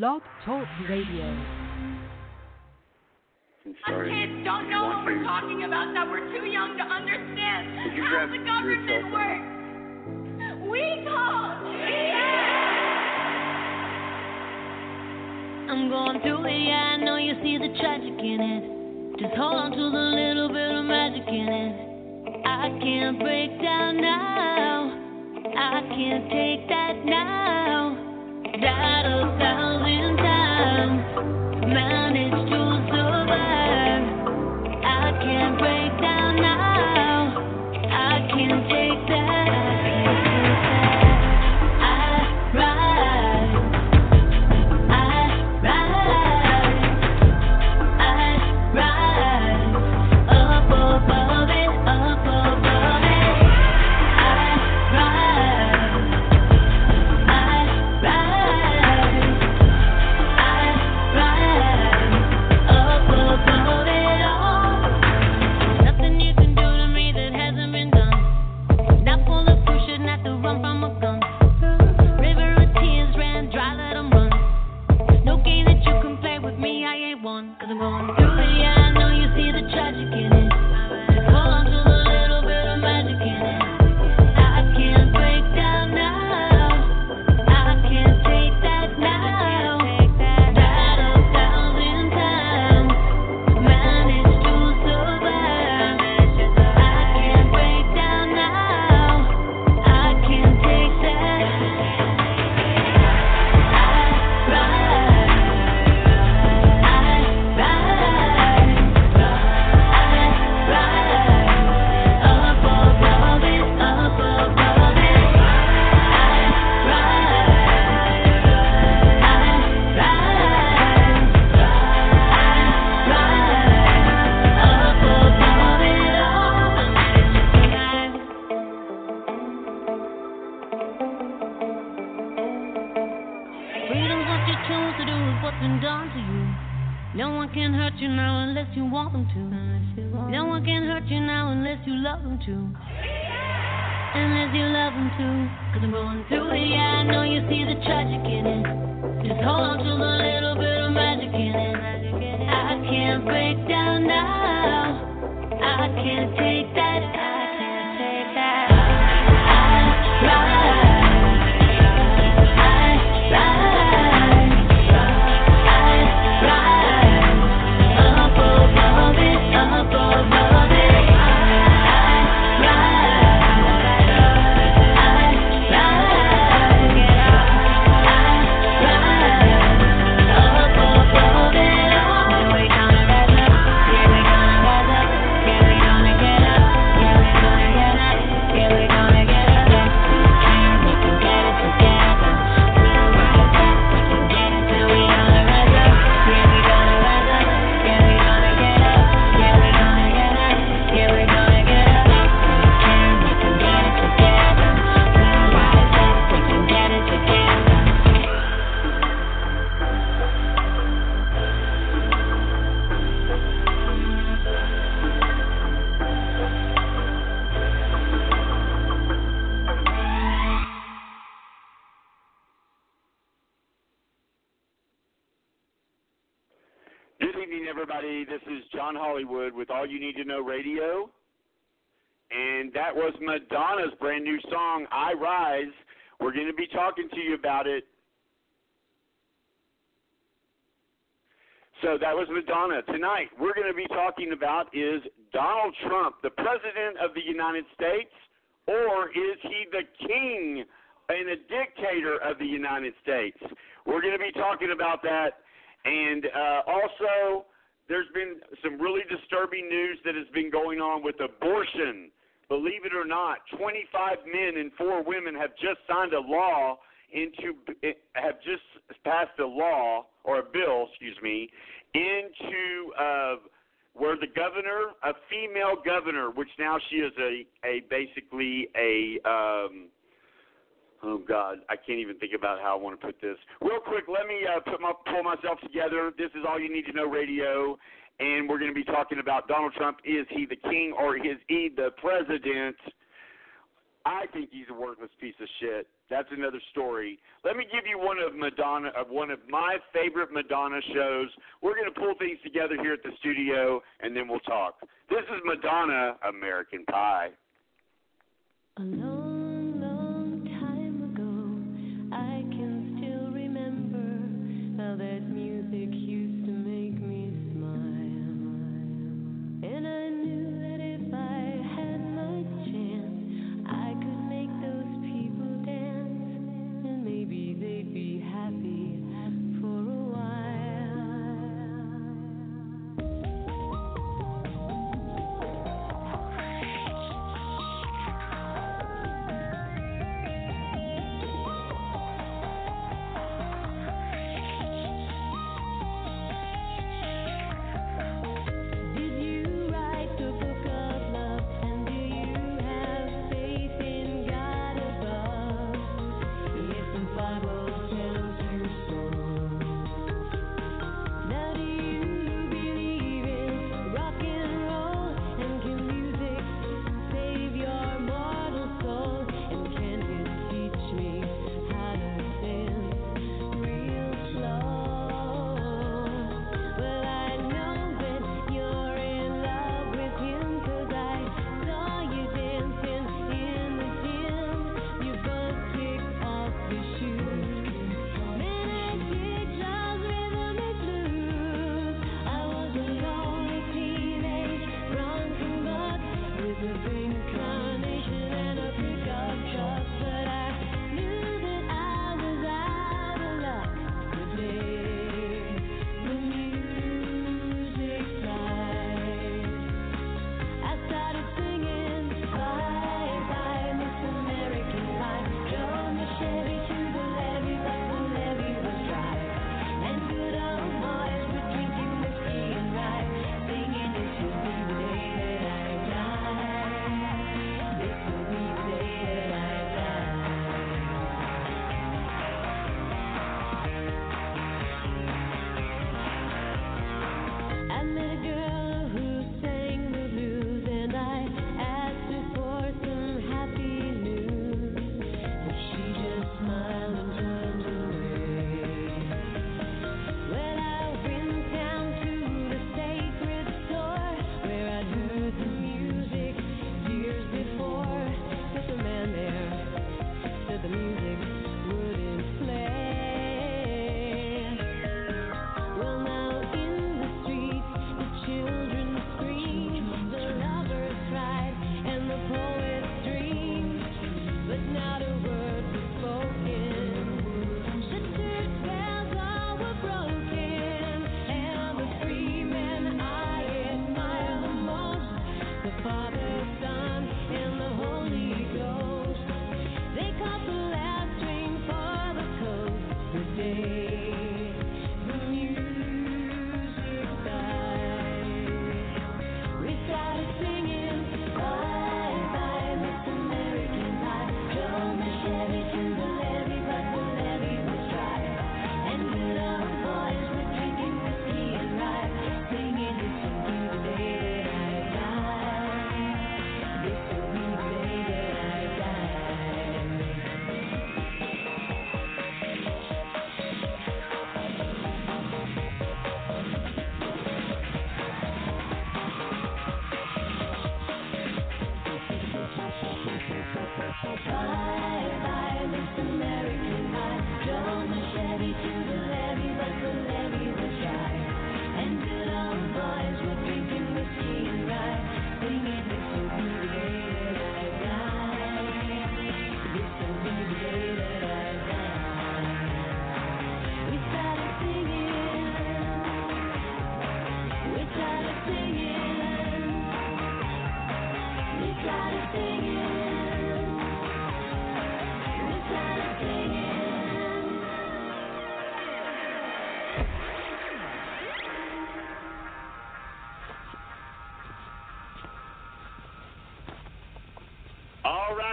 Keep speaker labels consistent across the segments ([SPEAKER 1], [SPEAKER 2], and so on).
[SPEAKER 1] Blog Talk Radio.
[SPEAKER 2] I'm sorry.
[SPEAKER 3] Kids don't know what we're talking about. That we're too young to understand
[SPEAKER 2] you
[SPEAKER 3] how the government works. We talk.
[SPEAKER 4] I'm going through it, yeah, I know you see the tragic in it. Just hold on to the little bit of magic in it. I can't break down now. I can't take that now. Died a thousand times, managed to survive. I can't break down now. I can't take that. Can hurt you now unless you want them to. No one can hurt you now unless you love them to. Unless you love them to. Cause I'm going through it, yeah, I know you see the tragic in it. Just hold on to the little bit of magic in it. I can't break down now. I can't take that. I
[SPEAKER 5] Hollywood with All You Need to Know Radio. And that was Madonna's brand new song, I Rise. We're going to be talking to you about it. So that was Madonna. Tonight, we're going to be talking about is Donald Trump the President of the United States, or is he the king and a dictator of the United States? We're going to be talking about that. And uh, also, there's been some really disturbing news that has been going on with abortion. Believe it or not, 25 men and four women have just signed a law into have just passed a law or a bill, excuse me, into uh, where the governor, a female governor, which now she is a a basically a um, oh god, I can't even think about how I want to put this. Real quick, let me uh, put my pull myself together. This is all you need to know radio, and we're going to be talking about Donald Trump. Is he the king or is he the president? I think he's a worthless piece of shit. That's another story. Let me give you one of Madonna, of one of my favorite Madonna shows. We're going to pull things together here at the studio, and then we'll talk. This is Madonna, American Pie.
[SPEAKER 1] A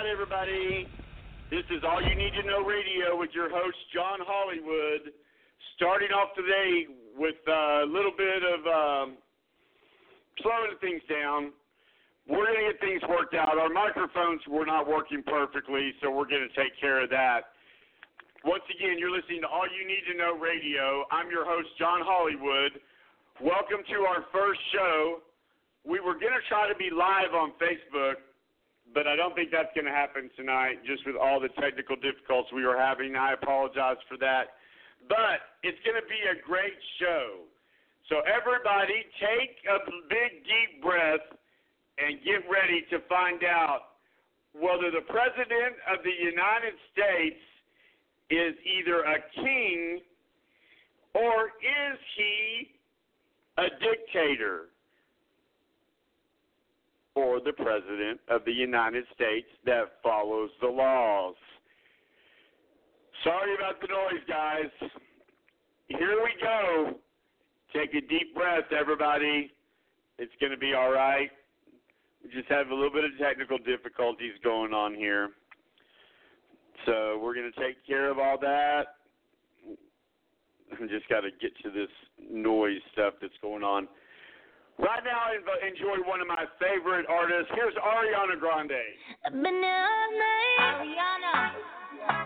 [SPEAKER 5] everybody. This is All You Need to Know Radio with your host, John Hollywood. Starting off today with a little bit of um, slowing things down. We're going to get things worked out. Our microphones were not working perfectly, so we're going to take care of that. Once again, you're listening to All You Need to Know Radio. I'm your host, John Hollywood. Welcome to our first show. We were going to try to be live on Facebook, but I don't think that's going to happen tonight just with all the technical difficulties we were having. I apologize for that. But it's going to be a great show. So, everybody, take a big, deep breath and get ready to find out whether the President of the United States is either a king or is he a dictator? Or the President of the United States that follows the laws. Sorry about the noise, guys. Here we go. Take a deep breath, everybody. It's going to be all right. We just have a little bit of technical difficulties going on here. So we're going to take care of all that. I just got to get to this noise stuff that's going on. Right now, I enjoy one of my favorite artists. Here's Ariana Grande.
[SPEAKER 4] I've been here all night. Ariana.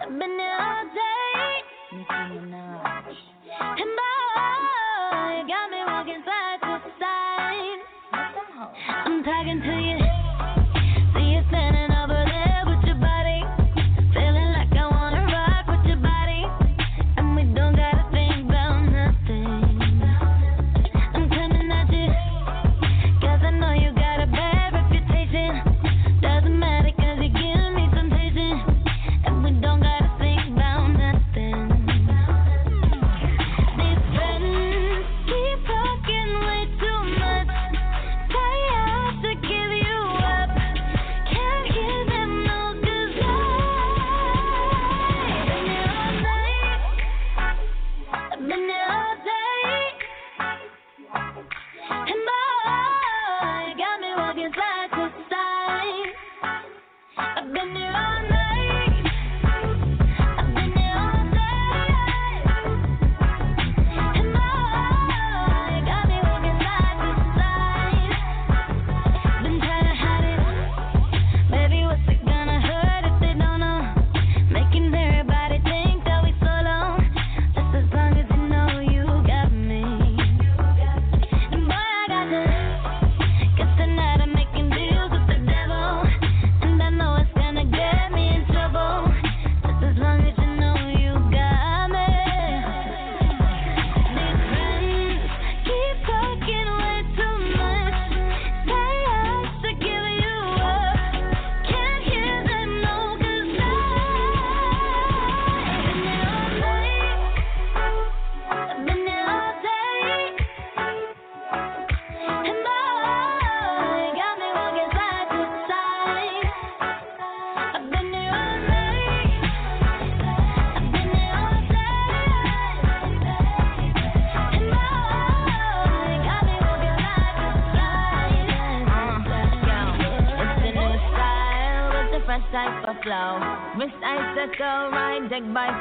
[SPEAKER 4] I've been here all day. Nicki Minaj. And boy, you got me walking side to side. I'm talking to you.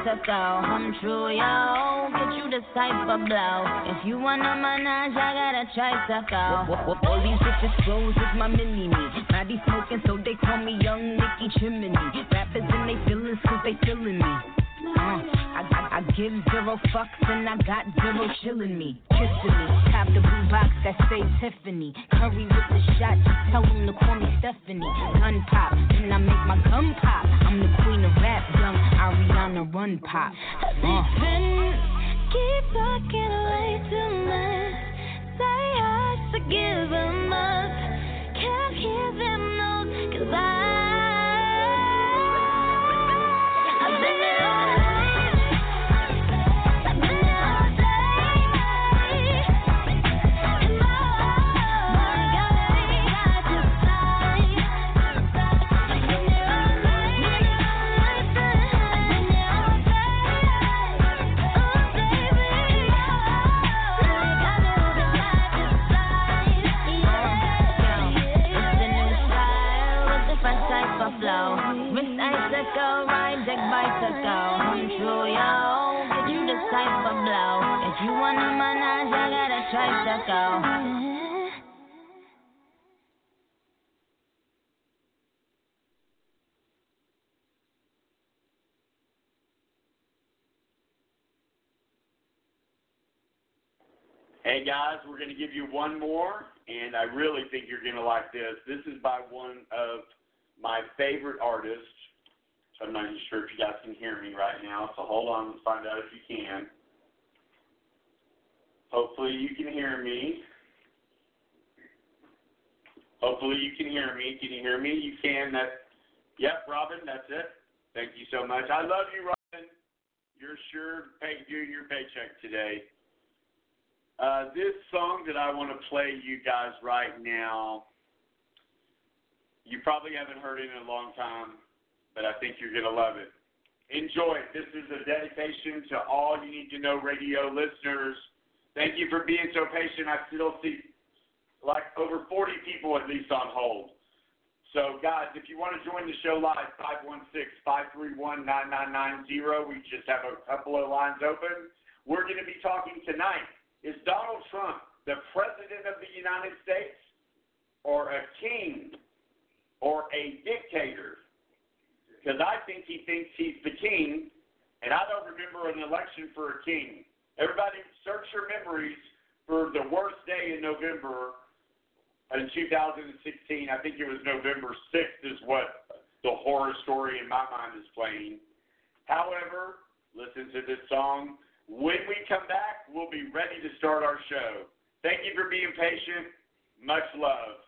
[SPEAKER 2] Deck bicycle. Come true, yo. Get you the type of blow. If you wanna manage, I got a tricycle. All these bitches clothes with my mini me. Body smoking, so they call me Young Nicki Chimney. Rappers and they feelings, cause they feeling me. Uh, I, I, I give zero fucks and I got zero chillin' me, kissing me. Cop the blue box that say Tiffany. Curry with the shot, tell them to call me Stephanie. Gun pop, then I make my gun pop. I'm the queen of rap, young Ariana Run Pop. Uh.
[SPEAKER 4] Keep talking way too much. Tired to give 'em up. Can't hear them no 'cause I.
[SPEAKER 5] Hey guys, we're going to give you one more, and I really think you're going to like this. This is by one of my favorite artists. I'm not even sure if you guys can hear me right now, so hold on, let's find out if you can. Hopefully you can hear me. Hopefully you can hear me. Can you hear me? You can. That. Yep, Robin, that's it. Thank you so much. I love you, Robin. You're sure pay, doing your paycheck today. Uh, this song that I want to play you guys right now, you probably haven't heard it in a long time, but I think you're going to love it. Enjoy it. This is a dedication to all you need to know radio listeners. Thank you for being so patient. I still see like over 40 people at least on hold. So, guys, if you want to join the show live, 516 531 9990. We just have a couple of lines open. We're going to be talking tonight is Donald Trump the President of the United States or a king or a dictator? Because I think he thinks he's the king, and I don't remember an election for a king. Everybody search your memories for the worst day in November in 2016. I think it was November 6th, is what the horror story in my mind is playing. However, listen to this song. When we come back, we'll be ready to start our show. Thank you for being patient. Much love.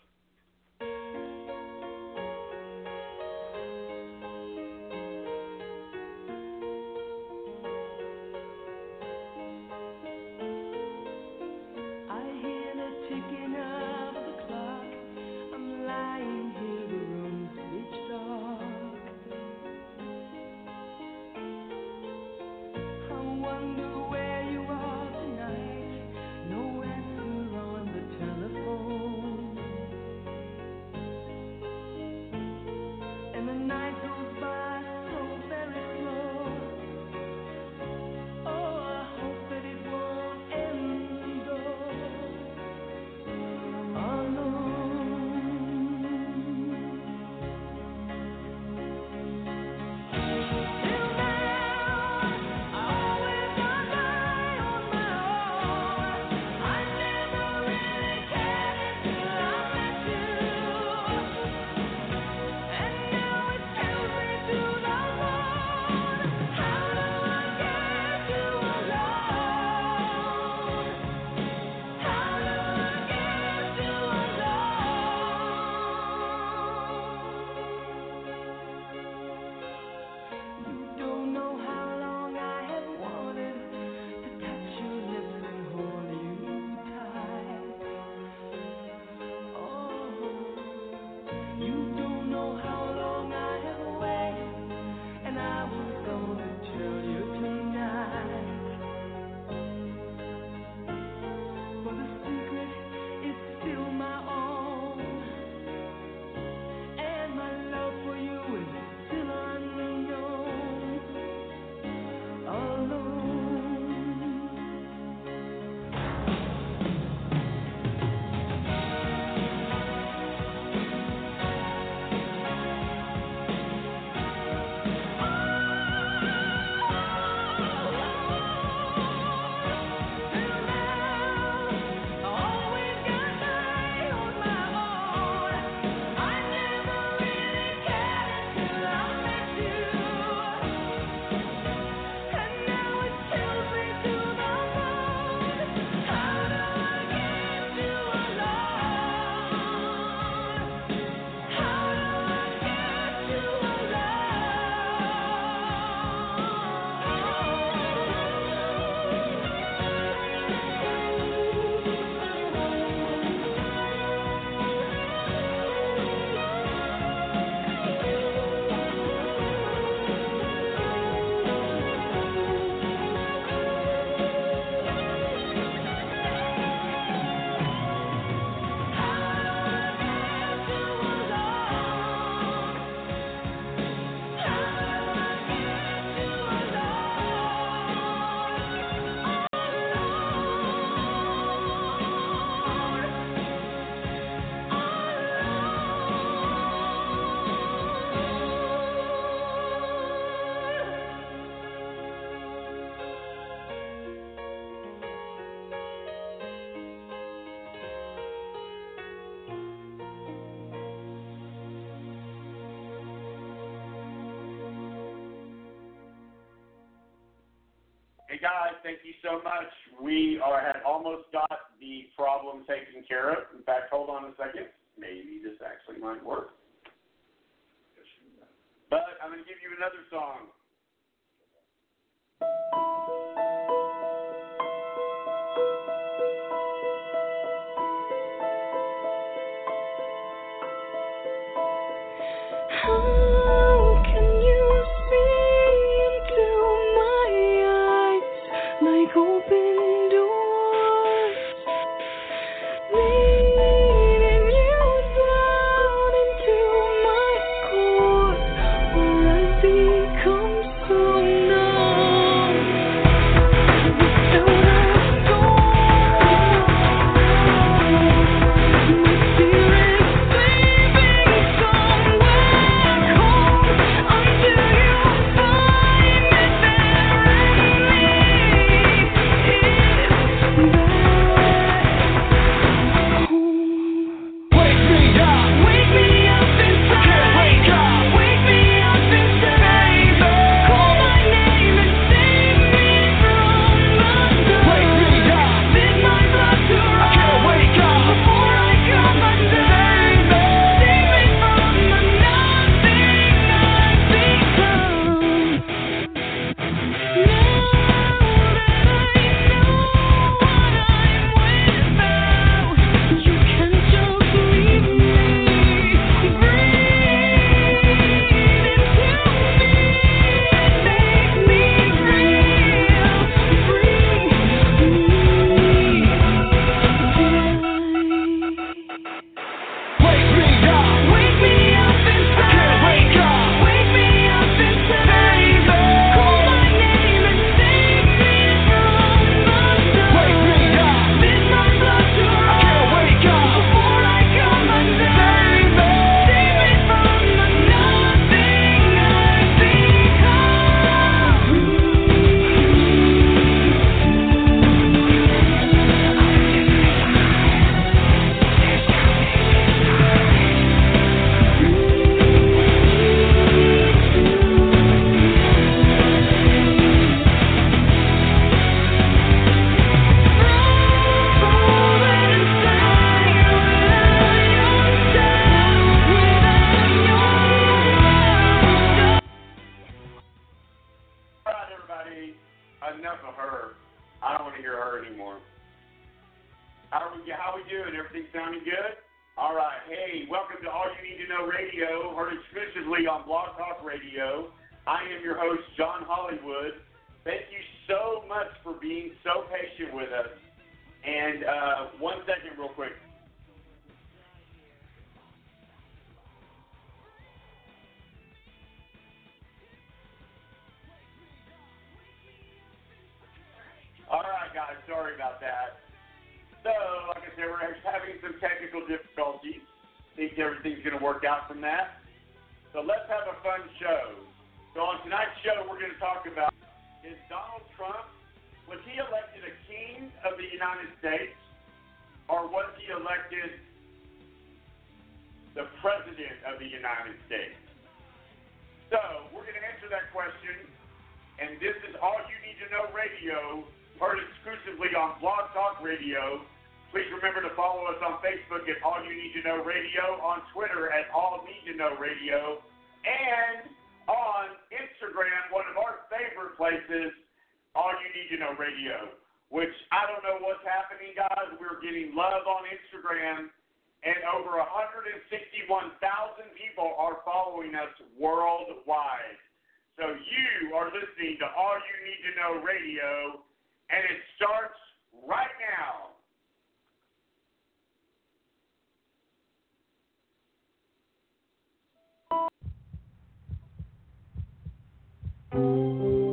[SPEAKER 4] so
[SPEAKER 6] much. We are United States? So we're going to answer that question, and this is all you need to know radio, heard exclusively on Blog Talk Radio. Please remember to follow us on Facebook at All You Need to Know Radio, on Twitter at All Need to Know Radio, and on Instagram, one of our favorite places, All You Need to Know Radio. Which I don't know what's happening, guys. We're getting love on Instagram and over 161,000 people are following us worldwide. So you are listening to All You Need to Know Radio, and it starts right now.
[SPEAKER 7] Thank you.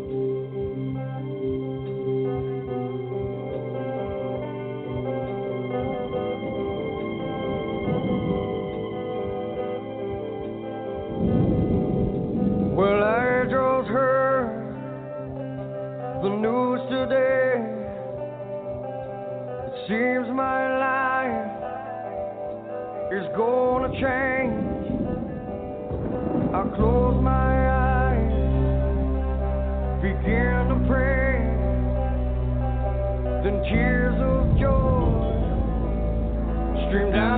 [SPEAKER 5] dreamed out.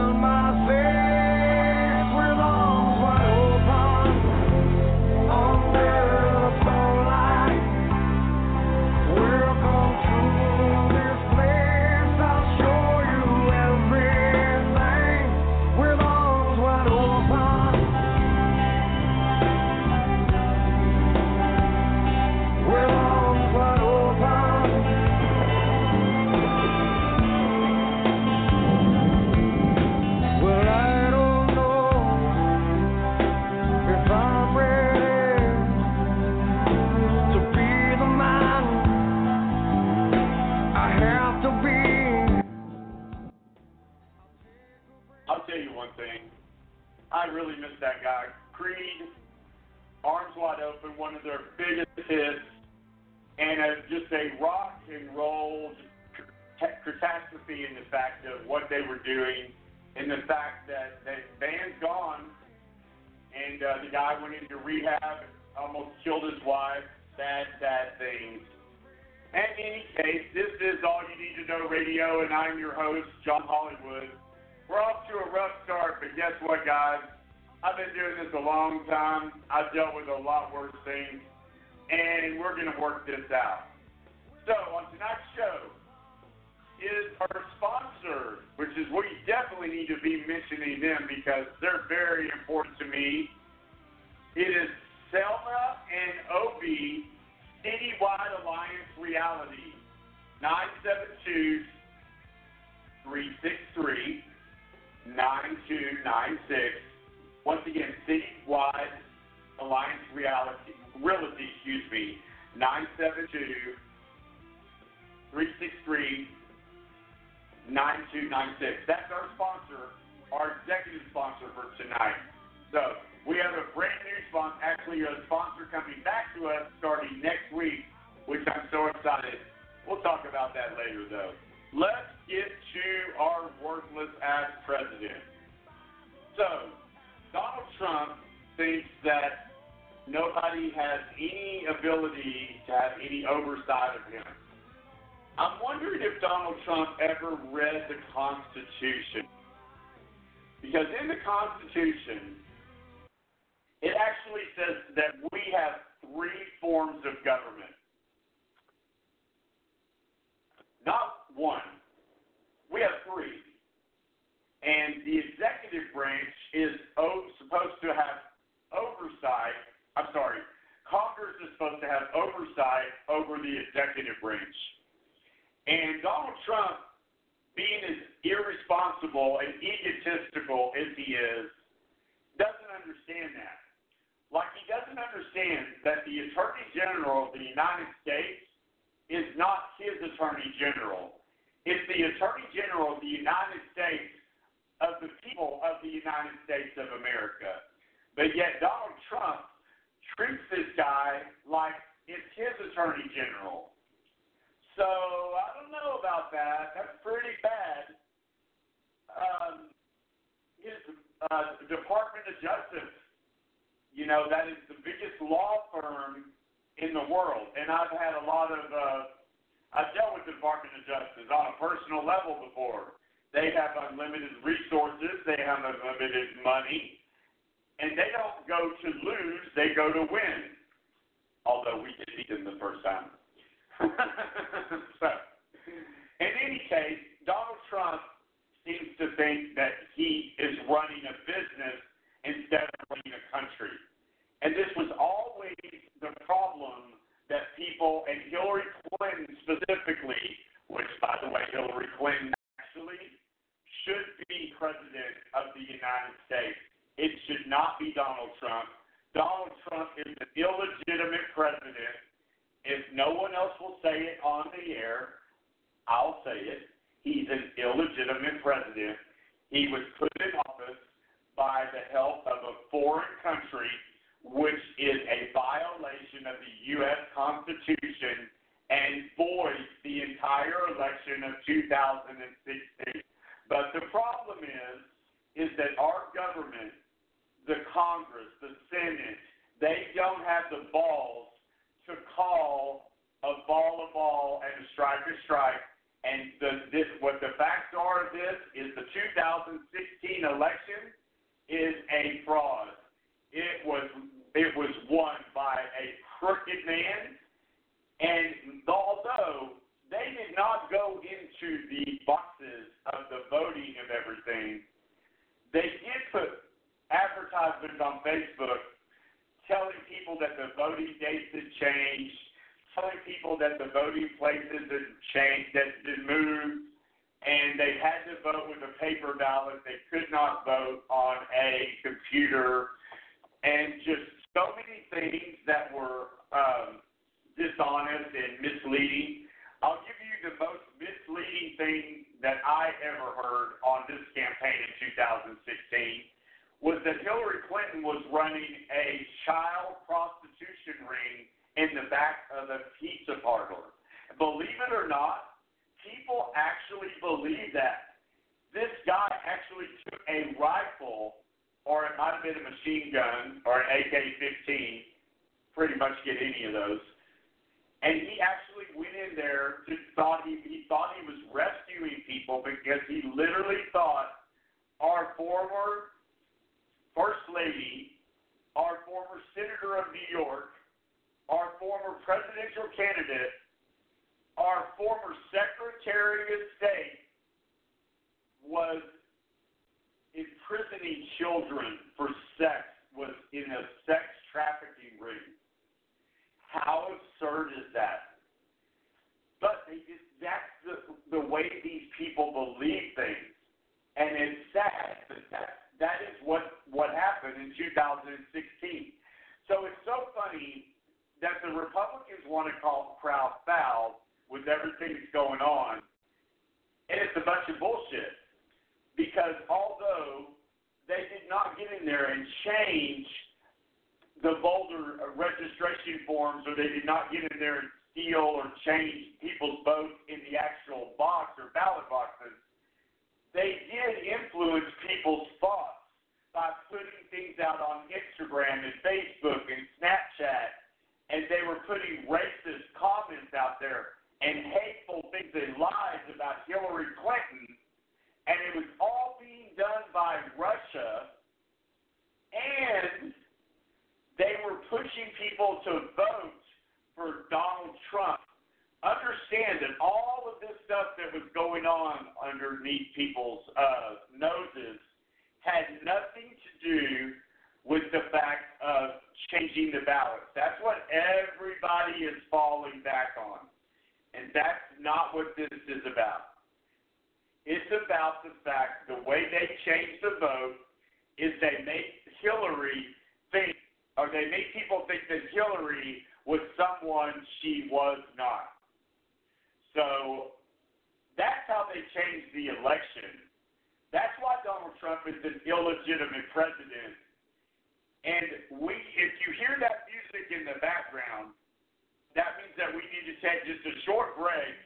[SPEAKER 5] Hillary Clinton actually should be president of the United States. It should not be Donald Trump. Donald Trump is an illegitimate president. If no one else will say it on the air, I'll say it. He's an illegitimate president. He was put in office by the help of a foreign country, which is a violation of the U.S. Constitution and void the entire election of 2016. But the problem is, is that our government, the Congress, the Senate, they don't have the balls to call a ball a ball and a strike a strike. And the, this, what the facts are of this is the 2016 election is a fraud. It was it was won by a crooked man and although they did not go into the boxes of the voting of everything, they did put advertisements on Facebook telling people that the voting dates had changed, telling people that the voting places had changed, that had moved, and they had to vote with a paper ballot. They could not vote on a computer, and just so many things that were um, dishonest and misleading. I'll give you the most misleading thing that I ever heard on this campaign in 2016 was that Hillary Clinton was running a child prostitution ring in the back of a pizza parlor. Believe it or not, people actually believe that. This guy actually took a rifle, or it might have been a machine gun, or an AK 15, pretty much get any of those. And he actually went in there to thought he, he thought he was rescuing people because he literally thought our former First Lady, our former Senator of New York, our former presidential candidate, our former Secretary of State was imprisoning children for sex, was in a sex trafficking ring. How absurd is that? But they just, that's the, the way these people believe things. And it's sad, but that's, that is what, what happened in 2016. So it's so funny that the Republicans want to call the crowd foul with everything that's going on, and it's a bunch of bullshit. Because although they did not get in there and change the voter uh, registration forms, or they did not get in there and steal or change people's votes in the actual box or ballot boxes, they did influence people's thoughts by putting things out on Instagram and Facebook and Snapchat, and they were putting racist comments out there and hateful things and lies about Hillary Clinton, and it was all being done by Russia, and they were pushing people to vote for Donald Trump. Understand that all of this stuff that was going on underneath people's uh, noses had nothing to do with the fact of changing the ballots. That's what everybody is falling back on. And that's not what this is about. It's about the fact the way they changed the vote is they make Hillary think, or they make people think that Hillary was someone she was not. So that's how they changed the election. That's why Donald Trump is an illegitimate president. And we, if you hear that music in the background, that means that we need to take just a short break.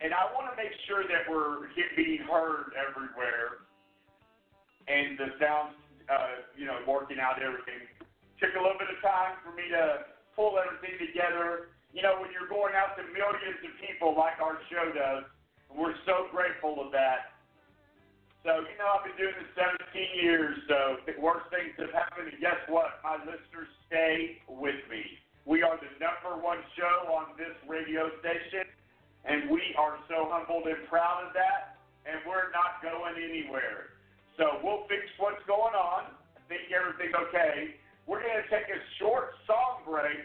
[SPEAKER 5] And I want to make sure that we're being heard everywhere, and the sound, uh, you know, working out everything. Took a little bit of time for me to pull everything together. You know, when you're going out to millions of people like our show does, we're so grateful of that. So, you know, I've been doing this 17 years, so the worst things have happened, and guess what? My listeners stay with me. We are the number one show on this radio station, and we are so humbled and proud of that, and we're not going anywhere. So we'll fix what's going on. I think everything's okay. We're going to take a short song break.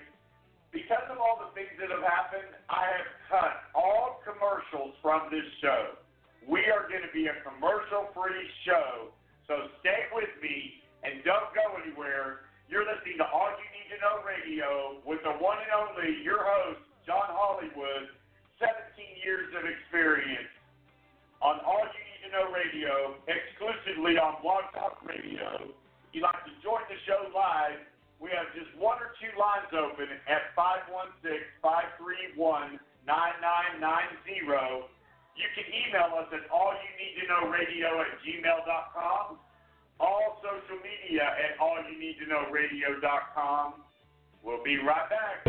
[SPEAKER 5] Because of all the things that have happened, I have cut all commercials from this show. We are going to be a commercial free show. So stay with me and don't go anywhere. You're listening to All You Need to Know Radio with the one and only, your host, John Hollywood, 17 years of experience on All You Need to Know Radio, exclusively on Blog Talk Radio. If you'd like to join the show live, we have just one or two lines open at 516-531-9990. You can email us at allyouneedtoknowradio at gmail.com. All social media at allyouneedtoknowradio.com. We'll be right back.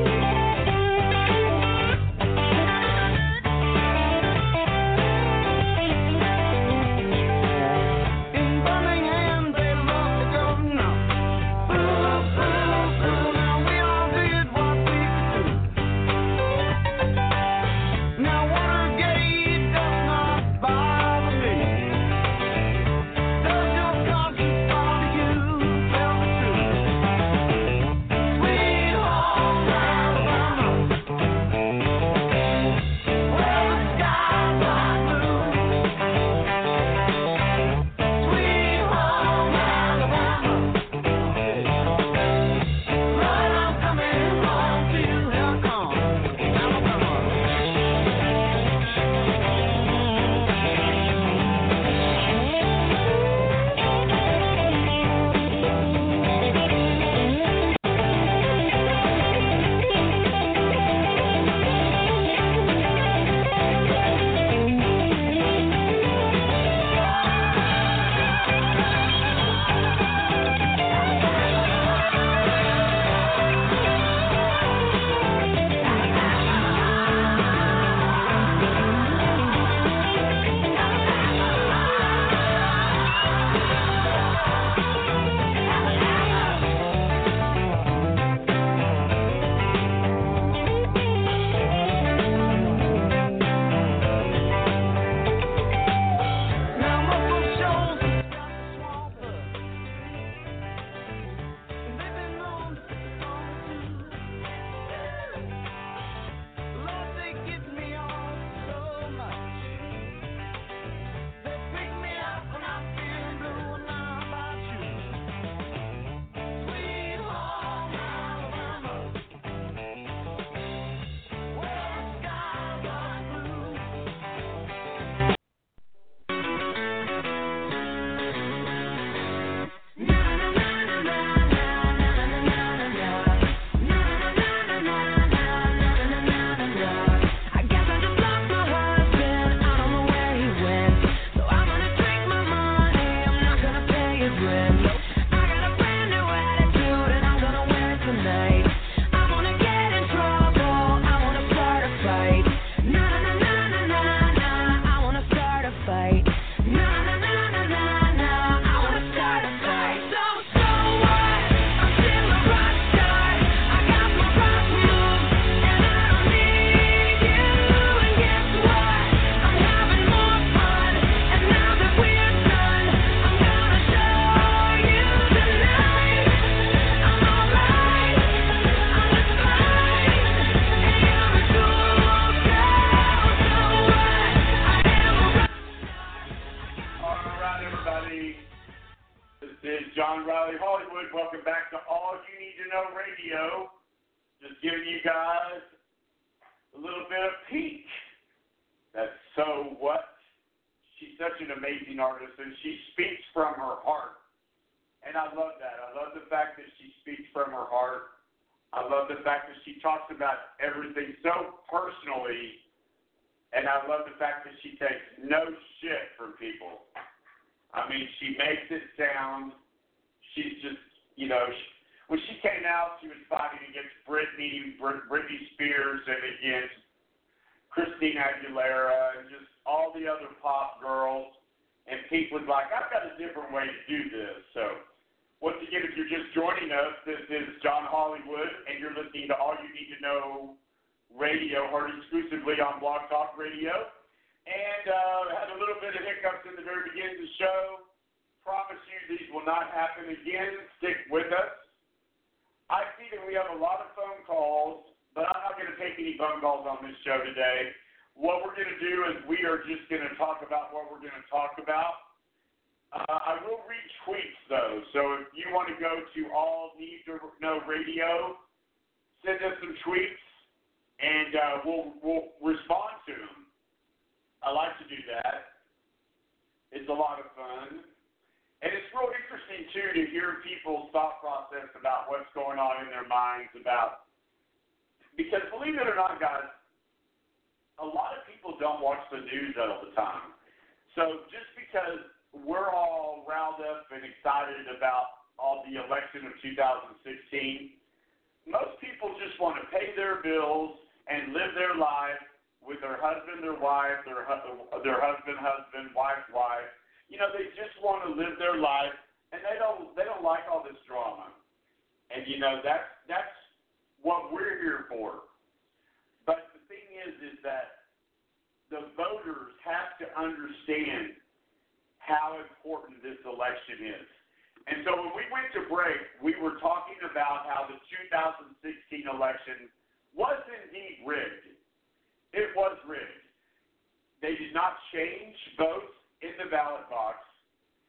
[SPEAKER 5] Not change votes in the ballot box.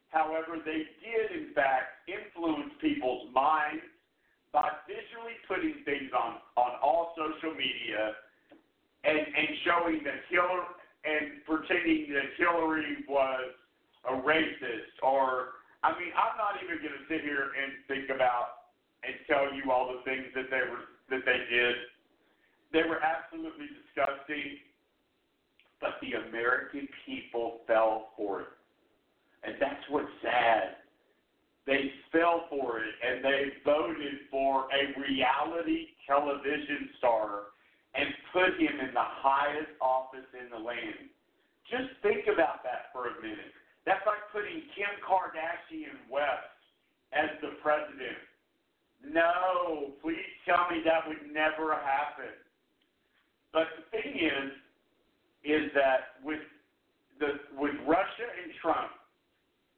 [SPEAKER 5] However, they did, in fact, influence people's minds by visually putting things on, on all social media and, and showing that Hillary and pretending that Hillary was a racist or I mean, I'm not even going to sit here and think about and tell you all the things that they were that they did. They were absolutely disgusting, but the American people fell for it, and that's what's sad. They fell for it, and they voted for a reality television star and put him in the highest office in the land. Just think about that for a minute. That's like putting Kim Kardashian West as the president. No, please tell me that would never happen. But the thing is, is that with the with Russia and Trump,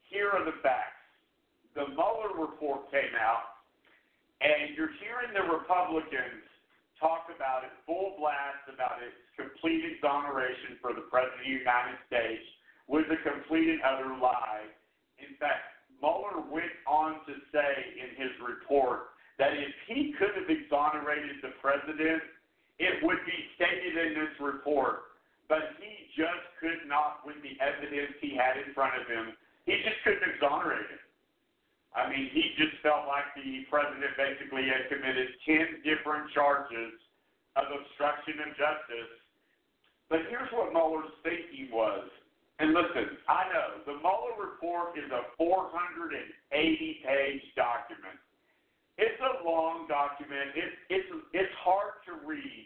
[SPEAKER 5] here are the facts. The Mueller report came out, and you're hearing the Republicans talk about it full blast about its complete exoneration for the President of the United States was a complete and utter lie. In fact, Mueller went on to say in his report that if he could have exonerated the president, it would be stated in this report. But he just could not, with the evidence he had in front of him, he just couldn't exonerate him. I mean, he just felt like the president basically had committed 10 different charges of obstruction of justice. But here's what Mueller's thinking was. And listen, I know the Mueller report is a 480 page document. It's a long document. It's it's it's hard to read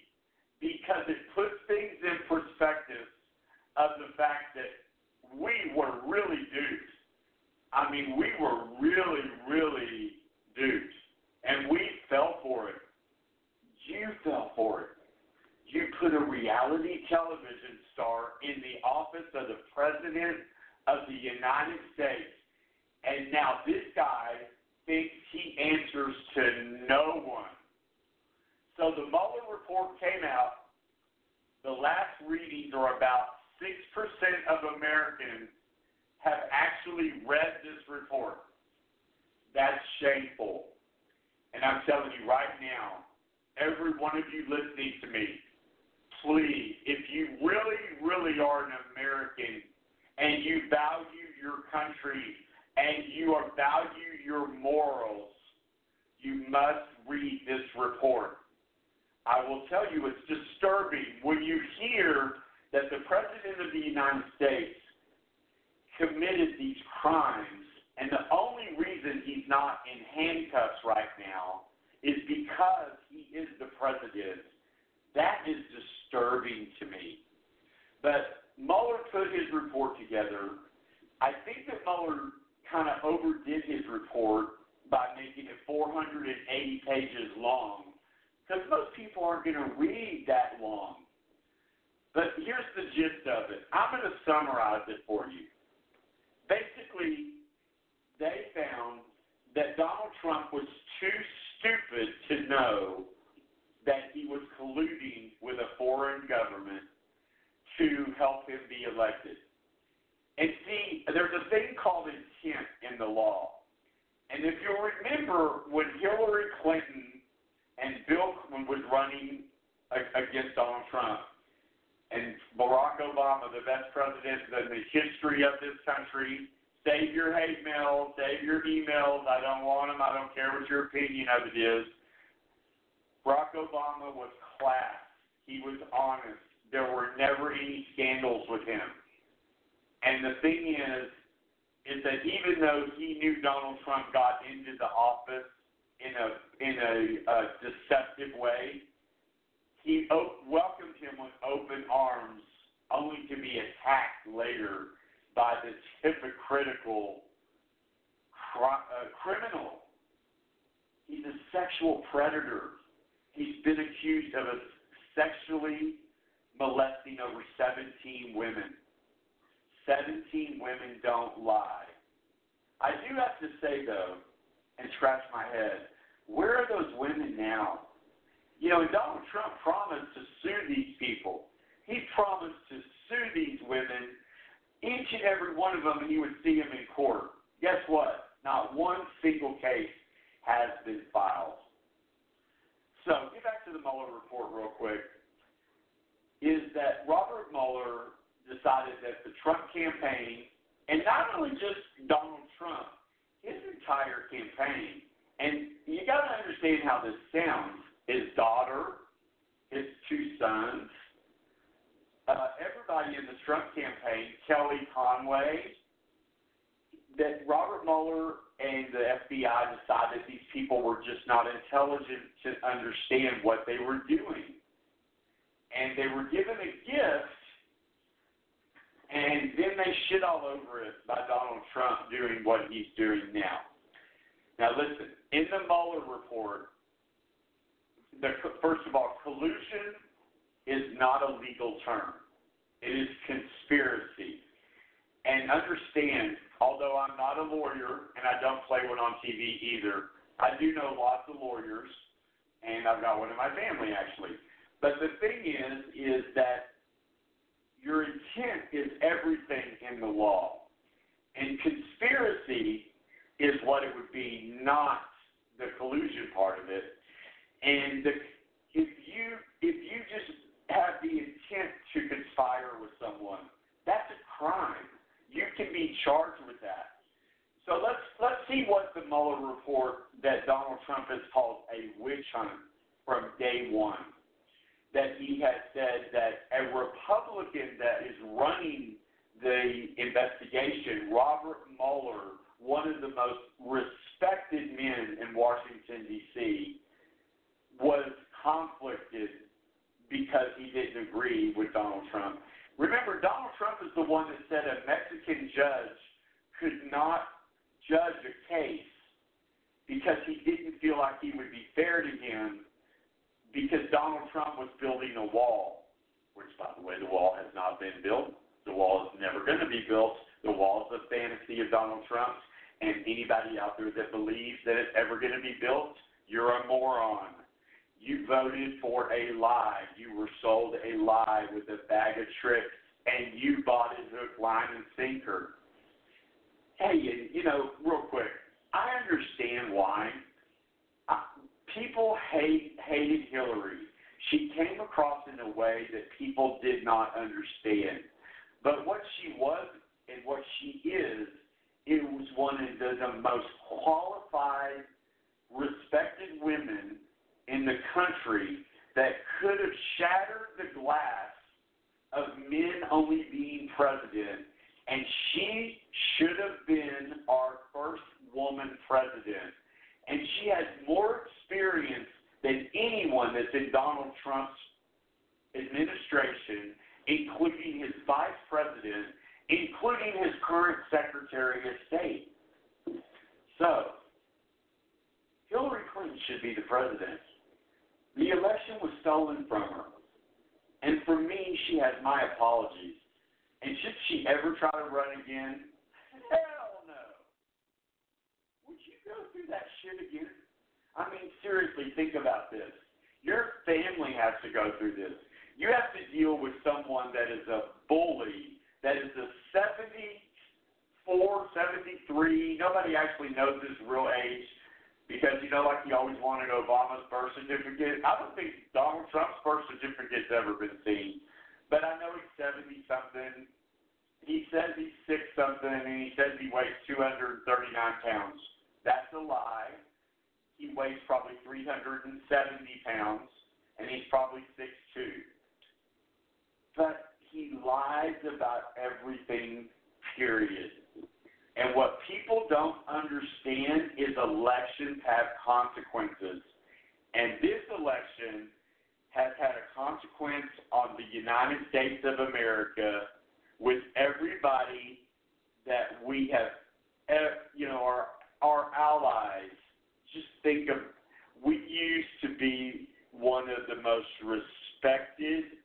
[SPEAKER 5] because it puts things in perspective of the fact that we were really duped. I mean, we were really, really duped, and we fell for it. You fell for it. You put a reality television star in the office of the President of the United States, and now this guy thinks he answers to no one. So the Mueller report came out. The last readings are about 6% of Americans have actually read this report. That's shameful. And I'm telling you right now, every one of you listening to me, please, if you really, really are an American and you value your country and you value your morals, you must read this report. I will tell you, it's disturbing when you hear that the President of the United States committed these crimes, and the only reason he's not in handcuffs right now is because he is the President. That is disturbing to me. But Mueller put his report together. I think that Mueller kind of overdid his report by making it 480 pages long because most people aren't going to read that long. But here's the gist of it. I'm going to summarize it for you. Basically, they found that Donald Trump was too stupid to know that he was colluding with a foreign government to help him be elected. And see, there's a thing called intent in the law. And if you'll remember when Hillary Clinton and Bill Clinton was running against Donald Trump, and Barack Obama, the best president in the history of this country, save your hate mail, save your emails. I don't want them. I don't care what your opinion of it is. Barack Obama was class. He was honest. There were never any scandals with him. And the thing is, is that even though he knew Donald Trump got into the office in a in a, deceptive way, he welcomed him with open arms, only to be attacked later by this hypocritical cri- uh, criminal. He's a sexual predator. He's been accused of a sexually molesting over 17 women. 17 women don't lie. I do have to say, though, and scratch my head, where are those women now? You know, Donald Trump promised to sue these people. He promised to sue these women, each and every one of them, and he would see them in court. Guess what? Not one single case has been filed. So, get back to the Mueller report real quick. Is that Robert Mueller decided that the Trump campaign, and not only just Donald Trump, his entire campaign, and you got to understand how this sounds. His daughter, his two sons, uh, everybody in the Trump campaign, Kelly Conway, that Robert Mueller and the FBI decided these people were just not intelligent to understand what they were doing. And they were given a gift, and then they shit all over it by Donald Trump doing what he's doing now. Now, listen, in the Mueller report, the, first of all, collusion is not a legal term. It is conspiracy. And understand, although I'm not a lawyer and I don't play one on TV either, I do know lots of lawyers, and I've got one in my family actually. But the thing is, is that your intent is everything in the law. And conspiracy is what it would be, not the collusion part of it. And the, if you if you just have the intent to conspire with someone, that's a crime. You can be charged with that. So let's let's see what the Mueller report that Donald Trump has called a witch hunt from day one. That he has said that a Republican that is running the investigation, Robert Mueller, one of the most respected men in Washington, D.C., was conflicted because he didn't agree with Donald Trump. Remember, Donald Trump is the one that said a Mexican judge could not judge a case because he didn't feel like he would be fair to him because Donald Trump was building a wall, which, by the way, the wall has not been built. The wall is never going to be built. The wall is a fantasy of Donald Trump's. And anybody out there that believes that it's ever going to be built, you're a moron. You voted for a lie. You were sold a lie with a bag of tricks, and you bought it hook, line, and sinker. Hey, and, you know, real quick, I understand why. People hate hated Hillary. She came across in a way that people did not understand. But what she was and what she is, it was one of the, the most qualified, respected women in the country that could have shattered the glass of men only being president, and she should have been our first woman president. And she has more experience than anyone that's in Donald Trump's administration, including his vice president, including his current Secretary of State. So, Hillary Clinton should be the president. The election was stolen from her. And for me, she has my apologies. And should she ever try to run again? Hell no. Would you go through that shit again? I mean, seriously, think about this. Your family has to go through this. You have to deal with someone that is a bully, that is a 74, 73. Nobody actually knows his real age because, you know, like you always wanted Obama's birth certificate. I don't think Donald Trump's birth certificate's ever been seen. But I know he's 70 something. He says he's six something, and he says he weighs 239 pounds. That's a lie. He weighs probably 370 pounds, and he's probably six two. But he lies about everything, period. And what people don't understand is elections have consequences. And this election has had a consequence on the United States of America with everybody that we have, eh, you know, our our allies. Just think of, we used to be one of the most respected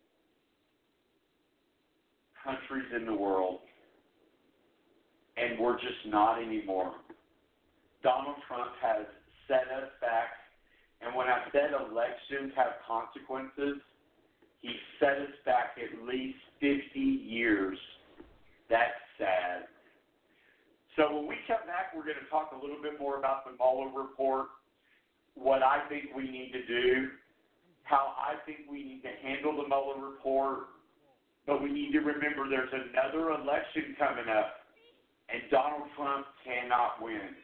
[SPEAKER 5] countries in the world, and we're just not anymore. Donald Trump has set us back and when I said elections have consequences, he set us back at least 50 years. That's sad. So when we come back, we're going to talk a little bit more about the Mueller report, what I think we need to do, how I think we need to handle the Mueller report. But we need to remember there's another election coming up, and Donald Trump cannot win.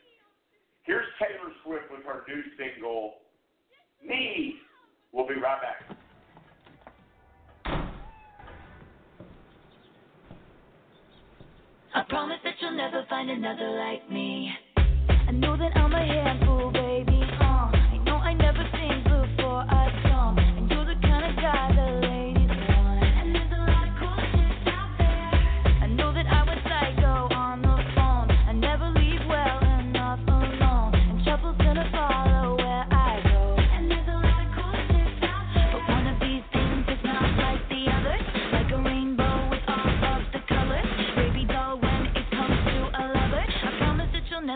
[SPEAKER 5] Here's Taylor Swift with her new single, me. We'll be right back.
[SPEAKER 4] I promise that you'll never find another like me. I know that I'm a handful,
[SPEAKER 7] baby.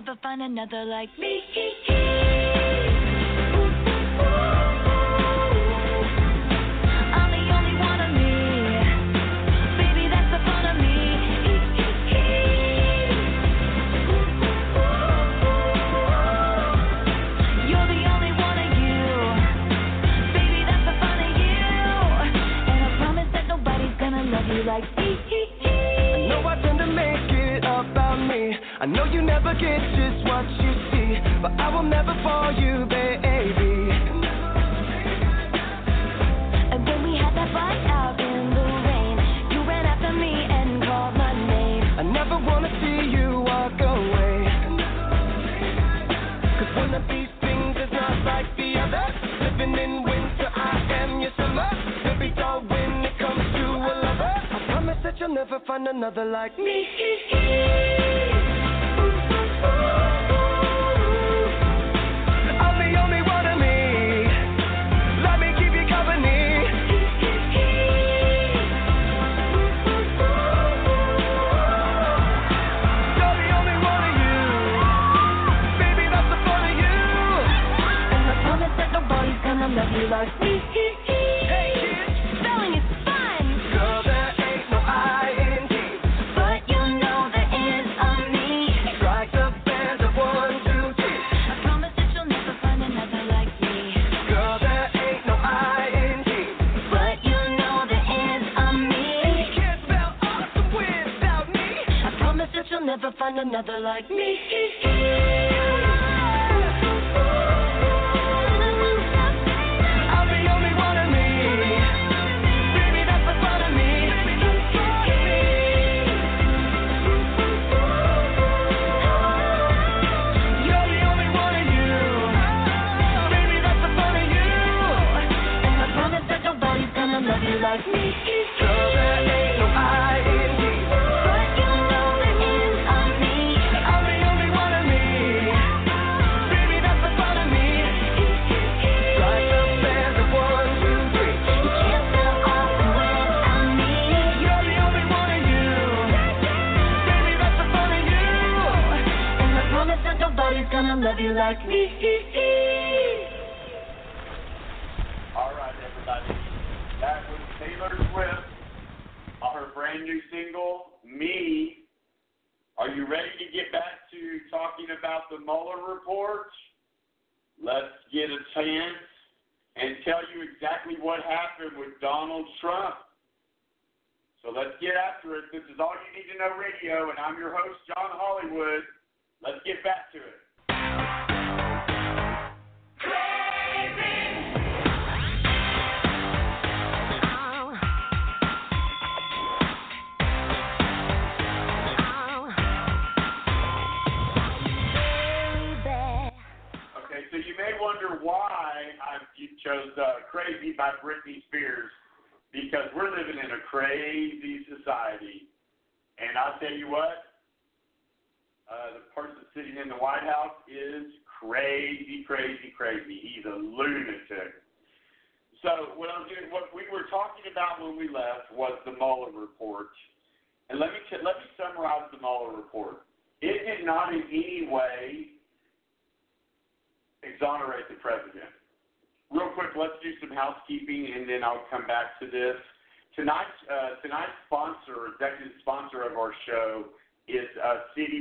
[SPEAKER 7] Never find another like me.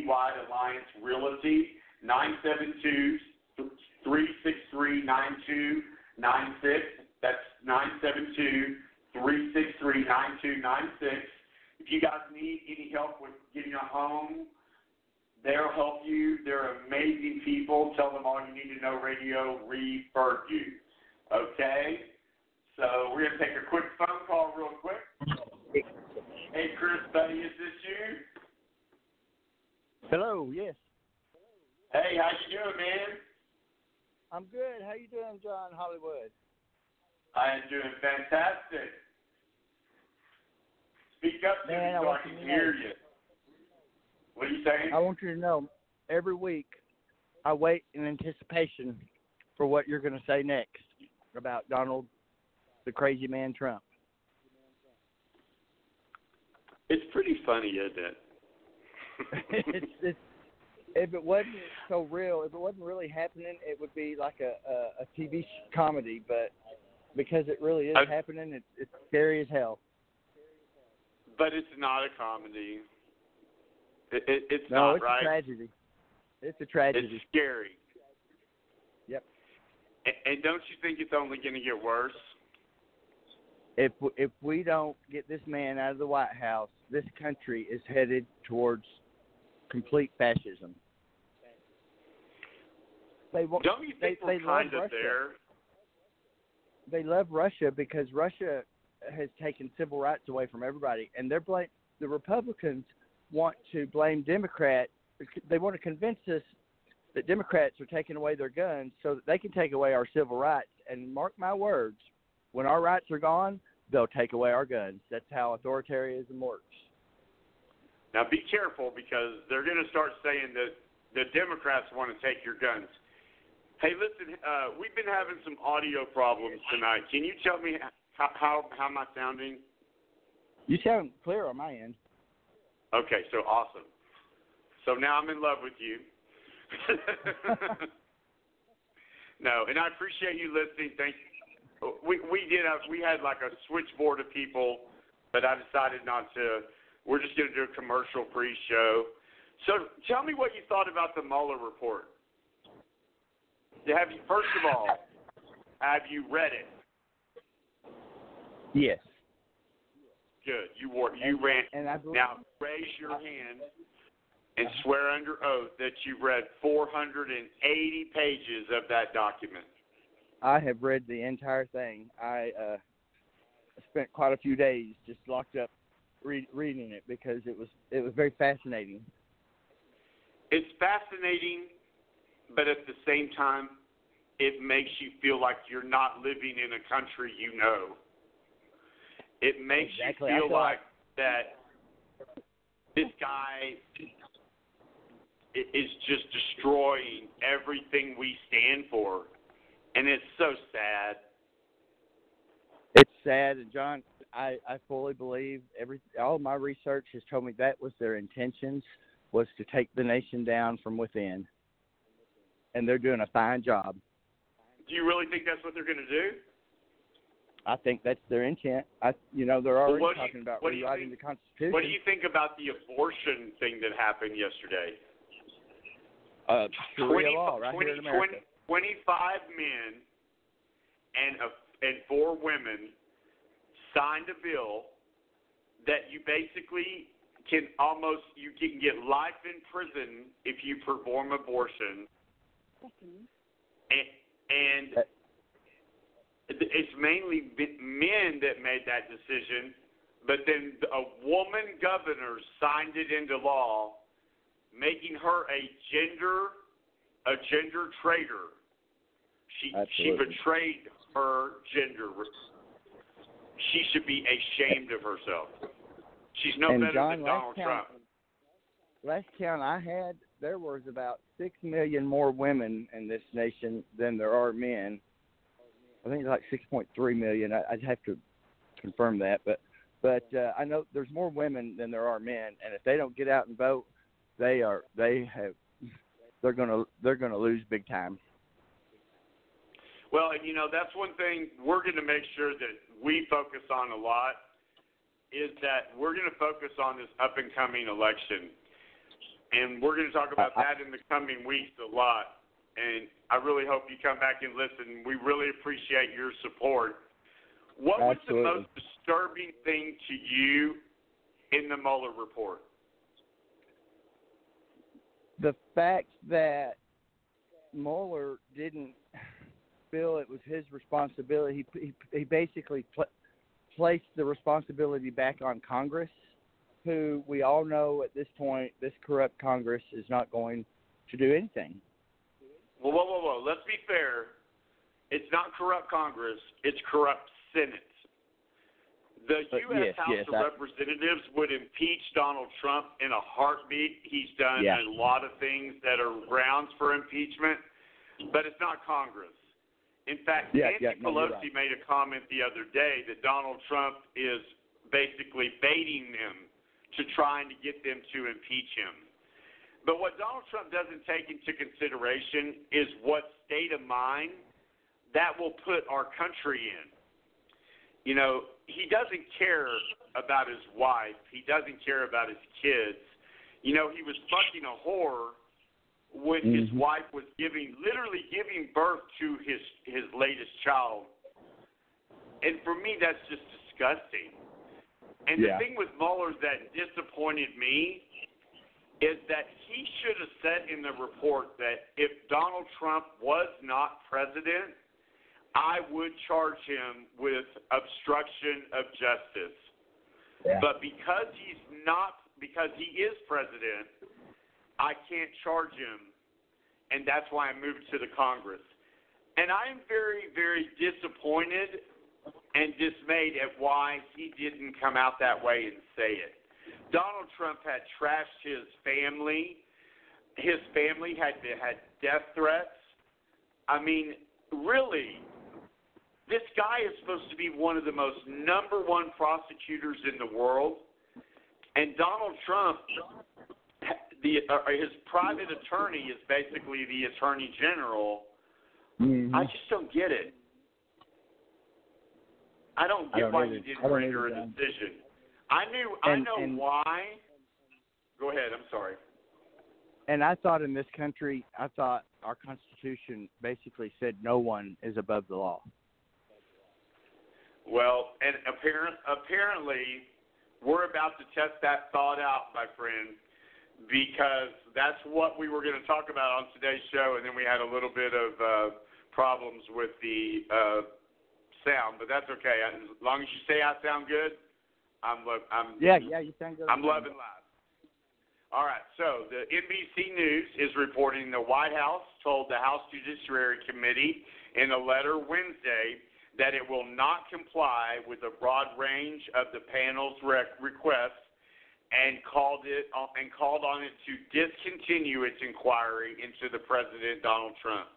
[SPEAKER 5] Citywide Alliance Realty. Nine seven two three six three nine two nine six. That's nine seven two three six three nine two nine six. If you guys need any help with getting a home, they'll help you. They're amazing people. Tell them all you need to know radio referred you. Okay? So we're going to take a quick phone call real quick. Hey, Chris, buddy, is this you?
[SPEAKER 8] Hello, yes.
[SPEAKER 5] Hey, how you doing, man?
[SPEAKER 8] I'm good. How you doing, John Hollywood?
[SPEAKER 5] I am doing fantastic. Speak up to
[SPEAKER 8] Man,
[SPEAKER 5] me
[SPEAKER 8] I
[SPEAKER 5] so I
[SPEAKER 8] want
[SPEAKER 5] can
[SPEAKER 8] you
[SPEAKER 5] hear
[SPEAKER 8] know.
[SPEAKER 5] you. What are you saying?
[SPEAKER 8] I want you to know every week I wait in anticipation for what you're going to say next about Donald, the crazy man Trump.
[SPEAKER 5] It's pretty funny, isn't it?
[SPEAKER 8] it's, it's, if it wasn't so real, if it wasn't really happening, it would be like a a, a TV sh- comedy. But because it really is
[SPEAKER 5] I-
[SPEAKER 8] happening, it's it's scary as hell.
[SPEAKER 5] But it's not a comedy. It, it, it's
[SPEAKER 8] no,
[SPEAKER 5] not
[SPEAKER 8] it's
[SPEAKER 5] right.
[SPEAKER 8] a tragedy. It's a tragedy.
[SPEAKER 5] It's scary.
[SPEAKER 8] Yep.
[SPEAKER 5] And, and don't you think it's only going to get worse?
[SPEAKER 8] if if we don't get this man out of the White House, this country is headed towards complete fascism. They.
[SPEAKER 5] Don't you
[SPEAKER 8] they,
[SPEAKER 5] we're
[SPEAKER 8] they
[SPEAKER 5] kind
[SPEAKER 8] love
[SPEAKER 5] of
[SPEAKER 8] Russia.
[SPEAKER 5] there?
[SPEAKER 8] They love Russia because Russia has taken civil rights away from everybody, and they're blame the Republicans want to blame Democrats. They want to convince us that Democrats are taking away their guns so that they can take away our civil rights. And mark my words, when our rights are gone, they'll take away our guns. That's how authoritarianism works.
[SPEAKER 5] Now be careful because they're going to start saying that the Democrats want to take your guns. Hey, listen, uh, we've been having some audio problems tonight. Can you tell me how how, how am I sounding?
[SPEAKER 8] You sound clear on my end.
[SPEAKER 5] Okay, so awesome. So now I'm in love with you. no, and I appreciate you listening. Thank you. We we did have we had like a switchboard of people, but I decided not to. We're just going to do a commercial free show. So tell me what you thought about the Mueller report. Have you first of all, have you read it?
[SPEAKER 8] Yes.
[SPEAKER 5] Good. You were you ran.
[SPEAKER 8] And I believe,
[SPEAKER 5] Now raise your hand. and swear under oath that you've read 480 pages of that document.
[SPEAKER 8] I have read the entire thing. I uh, spent quite a few days just locked up read, reading it because it was it was very fascinating.
[SPEAKER 5] It's fascinating, but at the same time, it makes you feel like you're not living in a country you know. It makes
[SPEAKER 8] Exactly.
[SPEAKER 5] you feel
[SPEAKER 8] feel
[SPEAKER 5] like that this guy is just destroying everything we stand for, and it's so sad.
[SPEAKER 8] It's sad, and John, I I fully believe every all my research has told me that was their intentions was to take the nation down from within, and they're doing a fine job.
[SPEAKER 5] Do you really think that's what they're going to do?
[SPEAKER 8] I think that's their intent. I you know they're already
[SPEAKER 5] what do you-
[SPEAKER 8] talking about
[SPEAKER 5] what do you
[SPEAKER 8] rewriting
[SPEAKER 5] think-
[SPEAKER 8] the Constitution.
[SPEAKER 5] What do you think about the abortion thing that happened yesterday?
[SPEAKER 8] uh,
[SPEAKER 5] 20
[SPEAKER 8] law right
[SPEAKER 5] 20
[SPEAKER 8] here in
[SPEAKER 5] 20 25 men and a, and four women signed a bill that you basically can almost you can get life in prison if you perform abortion and and it's mainly men that made that decision but then a woman governor signed it into law making her a gender a gender traitor. She she betrayed her gender. She should be ashamed of herself. She's no
[SPEAKER 8] and
[SPEAKER 5] better
[SPEAKER 8] John,
[SPEAKER 5] than Donald
[SPEAKER 8] count,
[SPEAKER 5] Trump.
[SPEAKER 8] last count I had, there was about six million more women in this nation than there are men. I think it's like six point three million. I, I'd have to confirm that, but but uh, I know there's more women than there are men, and if they don't get out and vote, they are they have they're gonna they're gonna lose big time.
[SPEAKER 5] Well, and you know that's one thing we're going to make sure that we focus on a lot is that we're going to focus on this up and coming election, and we're going to talk about that in the coming weeks a lot. And I really hope you come back and listen. We really appreciate your support. What was the most disturbing thing to you in the Mueller report?
[SPEAKER 8] the fact that Mueller didn't feel it was his responsibility, he he, he basically pl- placed the responsibility back on Congress, who we all know at this point this corrupt Congress is not going to do anything.
[SPEAKER 5] Well, whoa, whoa, whoa. Let's be fair. It's not corrupt Congress. It's corrupt Senate. The uh,
[SPEAKER 8] But
[SPEAKER 5] U.S.
[SPEAKER 8] yes,
[SPEAKER 5] House
[SPEAKER 8] yes,
[SPEAKER 5] of
[SPEAKER 8] I-
[SPEAKER 5] Representatives would impeach Donald Trump in a heartbeat. He's done
[SPEAKER 8] Yeah.
[SPEAKER 5] a lot of things that are grounds for impeachment, but it's not Congress. In fact,
[SPEAKER 8] Yeah,
[SPEAKER 5] Nancy
[SPEAKER 8] yeah, no,
[SPEAKER 5] Pelosi
[SPEAKER 8] right.
[SPEAKER 5] made a comment the other day that Donald Trump is basically baiting them to trying to get them to impeach him. But what Donald Trump doesn't take into consideration is what state of mind that will put our country in. You know, he doesn't care about his wife. He doesn't care about his kids. You know, he was fucking a whore when his
[SPEAKER 8] Mhm.
[SPEAKER 5] wife was giving, literally giving birth to his his latest child. And for me, that's just disgusting. And
[SPEAKER 8] Yeah.
[SPEAKER 5] the thing with Mueller that disappointed me is that he should have said in the report that if Donald Trump was not president, I would charge him with obstruction of justice.
[SPEAKER 8] Yeah.
[SPEAKER 5] But because he's not, because he is president, I can't charge him, and that's why I moved to the Congress. And I am very, very disappointed and dismayed at why he didn't come out that way and say it. Donald Trump had trashed his family. His family had had death threats. I mean, really, this guy is supposed to be one of the most number one prosecutors in the world, and Donald Trump, the uh, his private attorney is basically the attorney general.
[SPEAKER 8] Mhm.
[SPEAKER 5] I just don't get it. I don't
[SPEAKER 8] I
[SPEAKER 5] get
[SPEAKER 8] don't
[SPEAKER 5] why he
[SPEAKER 8] I
[SPEAKER 5] didn't render a decision. I knew. I know
[SPEAKER 8] and-
[SPEAKER 5] why. Go ahead. I'm sorry.
[SPEAKER 8] And I thought in this country, I thought our Constitution basically said no one is above the law.
[SPEAKER 5] Well, and apparent, apparently, we're about to test that thought out, my friend, because that's what we were going to talk about on today's show, and then we had a little bit of uh, problems with the uh, sound, but that's okay. As long as you say I sound good, I'm lo- I'm
[SPEAKER 8] Yeah, yeah, you sound good.
[SPEAKER 5] I'm loving live. All right, so the NBC News is reporting the White House told the House Judiciary Committee in a letter Wednesday that it will not comply with a broad range of the panel's rec- requests and called it uh, and called on it to discontinue its inquiry into the president Donald Trump.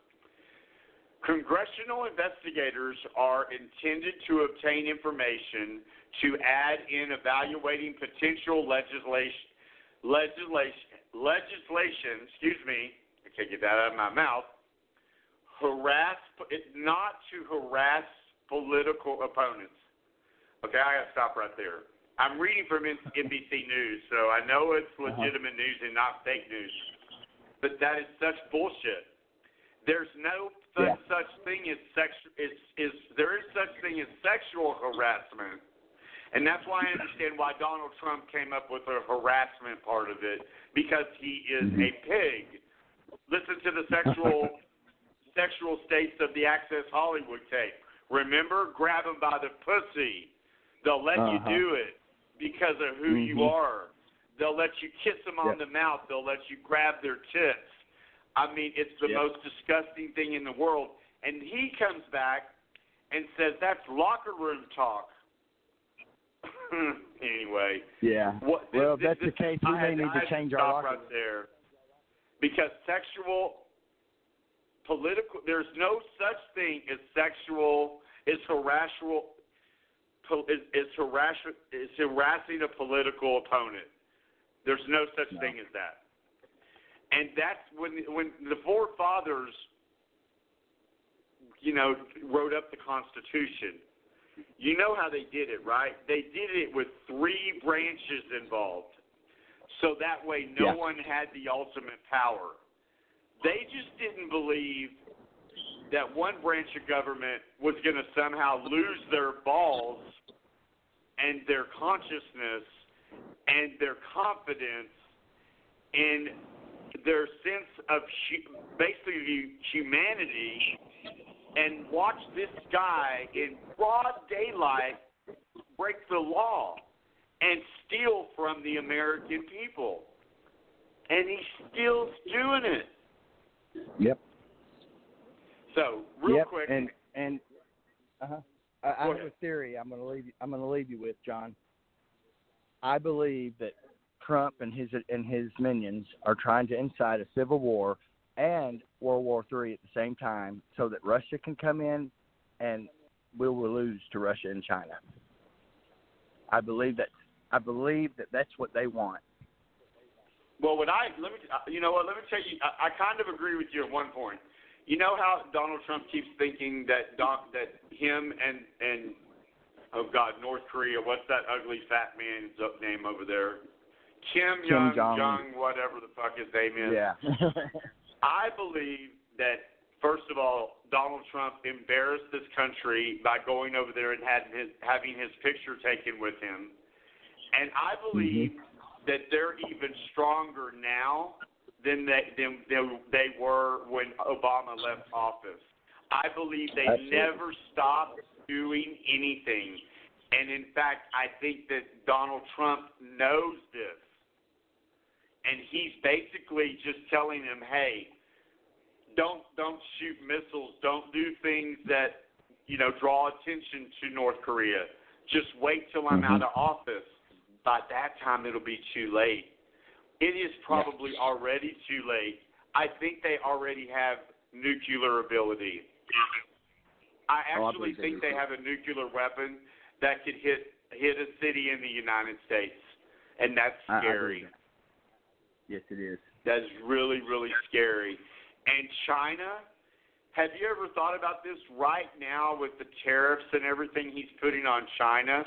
[SPEAKER 5] Congressional investigators are intended to obtain information to add in evaluating potential legislation legislation legislation, excuse me, I can't get that out of my mouth. Harass not to harass political opponents. Okay, I gotta stop right there. I'm reading from NBC News, so I know it's legitimate news and not fake news. But that is such bullshit. There's no such,
[SPEAKER 8] Yeah.
[SPEAKER 5] such thing as sex is is there is such thing as sexual harassment. And that's why I understand why Donald Trump came up with the harassment part of it because he is a pig. Listen to the sexual sexual states of the Access Hollywood tape. Remember, grab him by the pussy. They'll let you
[SPEAKER 8] Uh-huh.
[SPEAKER 5] do it because of who you
[SPEAKER 8] Mhm.
[SPEAKER 5] are. They'll let you kiss them on
[SPEAKER 8] Yep.
[SPEAKER 5] the mouth. They'll let you grab their tits. I mean, it's the
[SPEAKER 8] Yep.
[SPEAKER 5] most disgusting thing in the world. And he comes back and says that's locker room talk. anyway,
[SPEAKER 8] Yeah.
[SPEAKER 5] what,
[SPEAKER 8] well,
[SPEAKER 5] this,
[SPEAKER 8] if that's
[SPEAKER 5] this,
[SPEAKER 8] the case. We
[SPEAKER 5] I
[SPEAKER 8] may
[SPEAKER 5] had-
[SPEAKER 8] need to change our locker
[SPEAKER 5] right there because sexual political. There's no such thing as sexual is harassal. Is, is harass is harassing a political opponent. There's no such thing as that. And that's when when the forefathers, you know, wrote up the Constitution. You know how they did it, right? They did it with three branches involved. So that way no
[SPEAKER 8] Yeah.
[SPEAKER 5] one had the ultimate power. They just didn't believe that one branch of government was going to somehow lose their balls and their consciousness and their confidence in their sense of hu- basically humanity and watch this guy in broad daylight break the law and steal from the American people. And he's still doing it.
[SPEAKER 8] Yep.
[SPEAKER 5] So, real
[SPEAKER 8] yep.
[SPEAKER 5] quick,
[SPEAKER 8] And and uh-huh. I, I have a theory. I'm going to leave. You, I'm going to leave you with John. I believe that Trump and his and his minions are trying to incite a civil war and World War Three at the same time, so that Russia can come in, and we will lose to Russia and China. I believe that. I believe that that's what they want.
[SPEAKER 5] Well, what I let me, you know what? Let me tell you. I, I kind of agree with you at one point. You know how Donald Trump keeps thinking that Don, that him and and oh God, North Korea. What's that ugly fat man's up name over there? Kim,
[SPEAKER 8] Kim
[SPEAKER 5] Young
[SPEAKER 8] Jong.
[SPEAKER 5] Jong, whatever the fuck his name is.
[SPEAKER 8] Yeah.
[SPEAKER 5] I believe that first of all, Donald Trump embarrassed this country by going over there and having his having his picture taken with him, and I mm-hmm. believe that they're even stronger now than they than, than they were when Obama left office. I believe they
[SPEAKER 8] Absolutely.
[SPEAKER 5] never stopped doing anything, and in fact, I think that Donald Trump knows this and he's basically just telling them, "Hey, don't don't shoot missiles, don't do things that you know draw attention to North Korea. Just wait till I'm mm-hmm. out of office. By that time, it'll be too late. It is probably already too late. I think they already have nuclear ability. I
[SPEAKER 8] Oh, I
[SPEAKER 5] actually think they have a nuclear weapon that could hit hit a city in the United States, and that's
[SPEAKER 8] I- I
[SPEAKER 5] scary.
[SPEAKER 8] that. Yes, it is.
[SPEAKER 5] That's really, really scary. And China, have you ever thought about this right now with the tariffs and everything he's putting on China?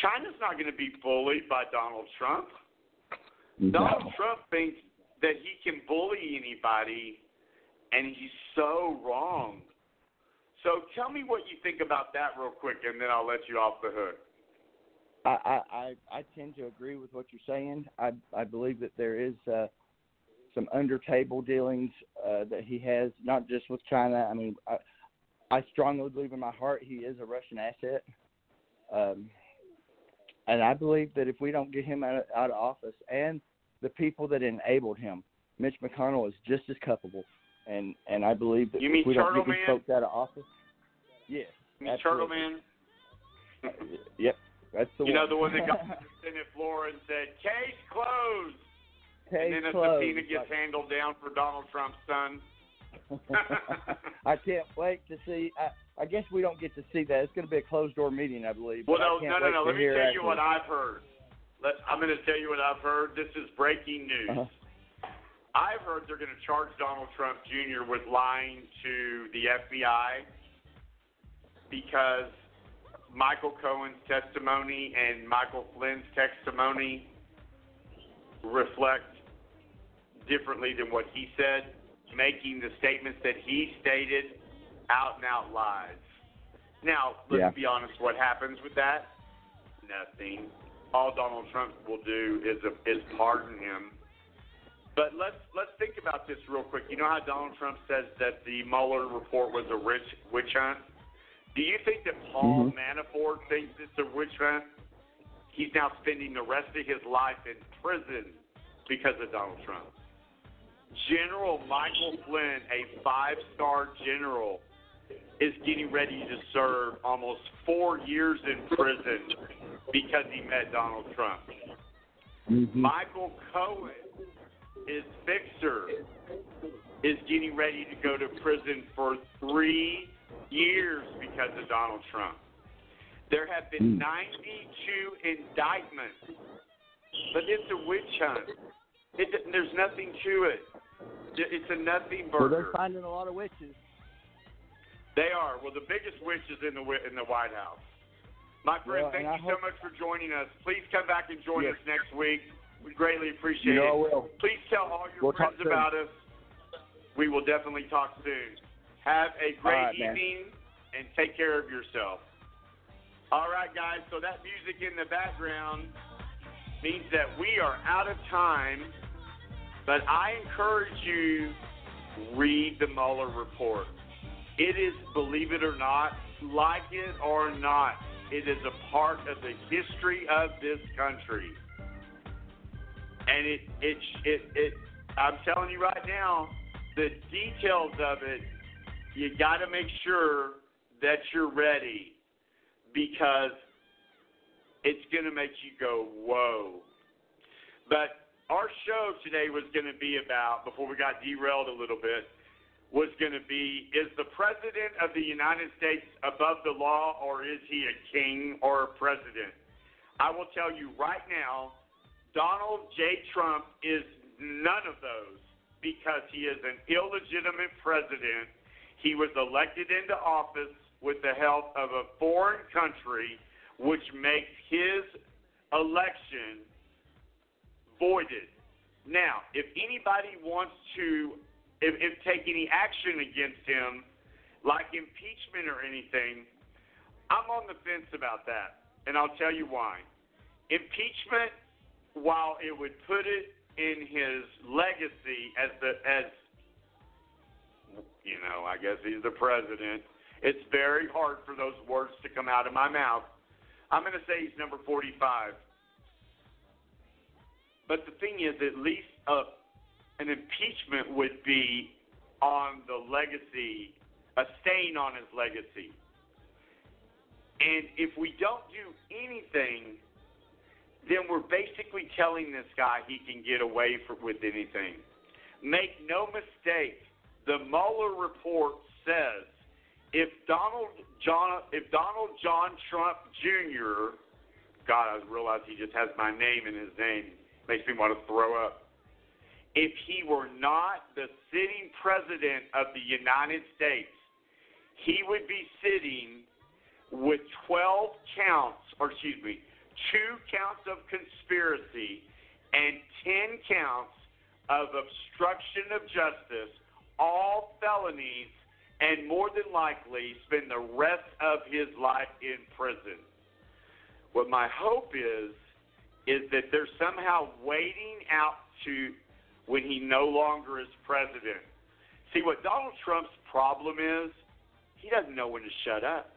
[SPEAKER 5] China's not going to be bullied by Donald Trump. Donald Trump thinks that he can bully anybody, and he's so wrong. So tell me what you think about that real quick, and then I'll let you off the hook.
[SPEAKER 8] I, I, I I tend to agree with what you're saying. I I believe that there is uh, some under table dealings uh, that he has, not just with China. I mean, I, I strongly believe in my heart he is a Russian asset. Um, and I believe that if we don't get him out of, out of office, and the people that enabled him, Mitch McConnell is just as culpable. And and I believe that
[SPEAKER 5] You mean
[SPEAKER 8] if we don't
[SPEAKER 5] Turtle
[SPEAKER 8] get these folks out of office, yes,
[SPEAKER 5] You mean Turtle. Man?
[SPEAKER 8] Yep, that's the
[SPEAKER 5] you
[SPEAKER 8] one.
[SPEAKER 5] know the one that got the Senate floor and said, "Case closed,"
[SPEAKER 8] Case and
[SPEAKER 5] then a
[SPEAKER 8] closed.
[SPEAKER 5] subpoena gets handled down for Donald Trump's son.
[SPEAKER 8] I can't wait to see. I, I guess we don't get to see that. It's going to be a closed door meeting, I believe.
[SPEAKER 5] Well, no, no, no, no. Let me tell you what. I've heard. Let, I'm going to tell you what I've heard. This is breaking news.
[SPEAKER 8] Uh-huh.
[SPEAKER 5] I've heard they're going to charge Donald Trump Jr. with lying to the FBI because Michael Cohen's testimony and Michael Flynn's testimony reflect differently than what he said, making the statements that he stated out and out lies. Now, let's
[SPEAKER 8] Yeah.
[SPEAKER 5] be honest, what happens with that? Nothing. All Donald Trump will do is is pardon him. But let's let's think about this real quick. You know how Donald Trump says that the Mueller report was a rich witch hunt? Do you think that Paul
[SPEAKER 8] Mhm.
[SPEAKER 5] Manafort thinks it's a witch hunt? He's now spending the rest of his life in prison because of Donald Trump. General Michael Flynn, a five-star general, is getting ready to serve almost four years in prison because he met Donald Trump.
[SPEAKER 8] Mm-hmm.
[SPEAKER 5] Michael Cohen, his fixer, is getting ready to go to prison for three years because of Donald Trump. There have been 92 indictments, but it's a witch hunt. It, there's nothing to it. It's a nothing
[SPEAKER 8] Well,
[SPEAKER 5] burger.
[SPEAKER 8] they're finding a lot of witches.
[SPEAKER 5] They are. Well, the biggest witch is in the in the White House. My friend,
[SPEAKER 8] Well,
[SPEAKER 5] thank
[SPEAKER 8] I
[SPEAKER 5] you so much for joining us. Please come back and join
[SPEAKER 8] Yes.
[SPEAKER 5] us next week. We greatly appreciate
[SPEAKER 8] You know I
[SPEAKER 5] it.
[SPEAKER 8] will.
[SPEAKER 5] Please tell all your
[SPEAKER 8] We'll
[SPEAKER 5] friends about us. We will definitely talk soon. Have a great
[SPEAKER 8] right, man.
[SPEAKER 5] evening and take care of yourself. All right, guys. So that music in the background means that we are out of time. But I encourage you read the Mueller report. It is, believe it or not, like it or not, it is a part of the history of this country. And it, it, it, it, I'm telling you right now, the details of it, you got to make sure that you're ready because it's going to make you go, whoa. But our show today was going to be about, before we got derailed a little bit, was going to be is the President of the United States above the law or is he a king or a president? I will tell you right now, Donald J. Trump is none of those because he is an illegitimate president. He was elected into office with the help of a foreign country, which makes his election voided. Now, if anybody wants to if, if take any action against him, like impeachment or anything, I'm on the fence about that, and I'll tell you why. Impeachment, while it would put it in his legacy as the as you know, I guess he's the president. It's very hard for those words to come out of my mouth. I'm going to say he's number 45. But the thing is, at least uh, an impeachment would be on the legacy, a stain on his legacy. And if we don't do anything, then we're basically telling this guy he can get away for, with anything. Make no mistake, the Mueller report says if Donald John if Donald John Trump Jr. God, I realize he just has my name in his name. Makes me want to throw up. If he were not the sitting president of the United States, he would be sitting with 12 counts, or excuse me, two counts of conspiracy and 10 counts of obstruction of justice, all felonies, and more than likely spend the rest of his life in prison. What my hope is is that they're somehow waiting out to when he no longer is president. See what Donald Trump's problem is, he doesn't know when to shut up.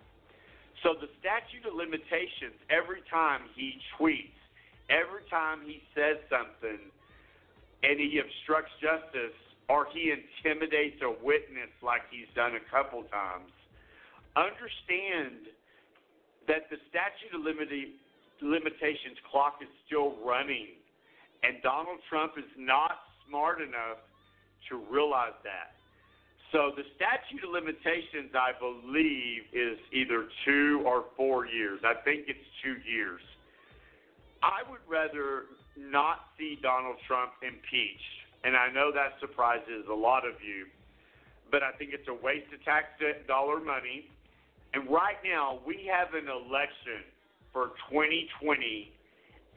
[SPEAKER 5] So the statute of limitations every time he tweets, every time he says something and he obstructs justice or he intimidates a witness like he's done a couple times, understand that the statute of limita- limitations clock is still running, and Donald Trump is not smart enough to realize that. So the statute of limitations, I believe, is either two or four years. I think it's two years. I would rather not see Donald Trump impeached, and I know that surprises a lot of you, but I think it's a waste of tax dollar money. And right now, we have an election for 2020,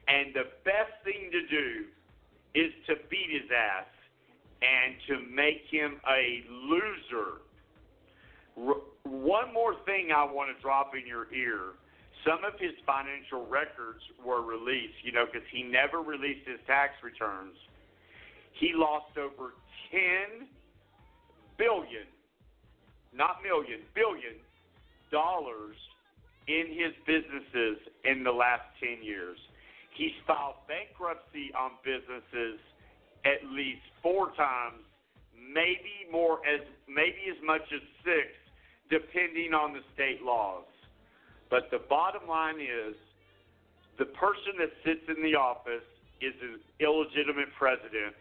[SPEAKER 5] and the best thing to do is to beat his ass and to make him a loser. One more thing I want to drop in your ear. Some of his financial records were released, you know, because he never released his tax returns. He lost over 10 billion, not million, billion dollars in his businesses in the last 10 years. He's filed bankruptcy on businesses at least four times, maybe more as maybe as much as six, depending on the state laws. But the bottom line is the person that sits in the office is an illegitimate president.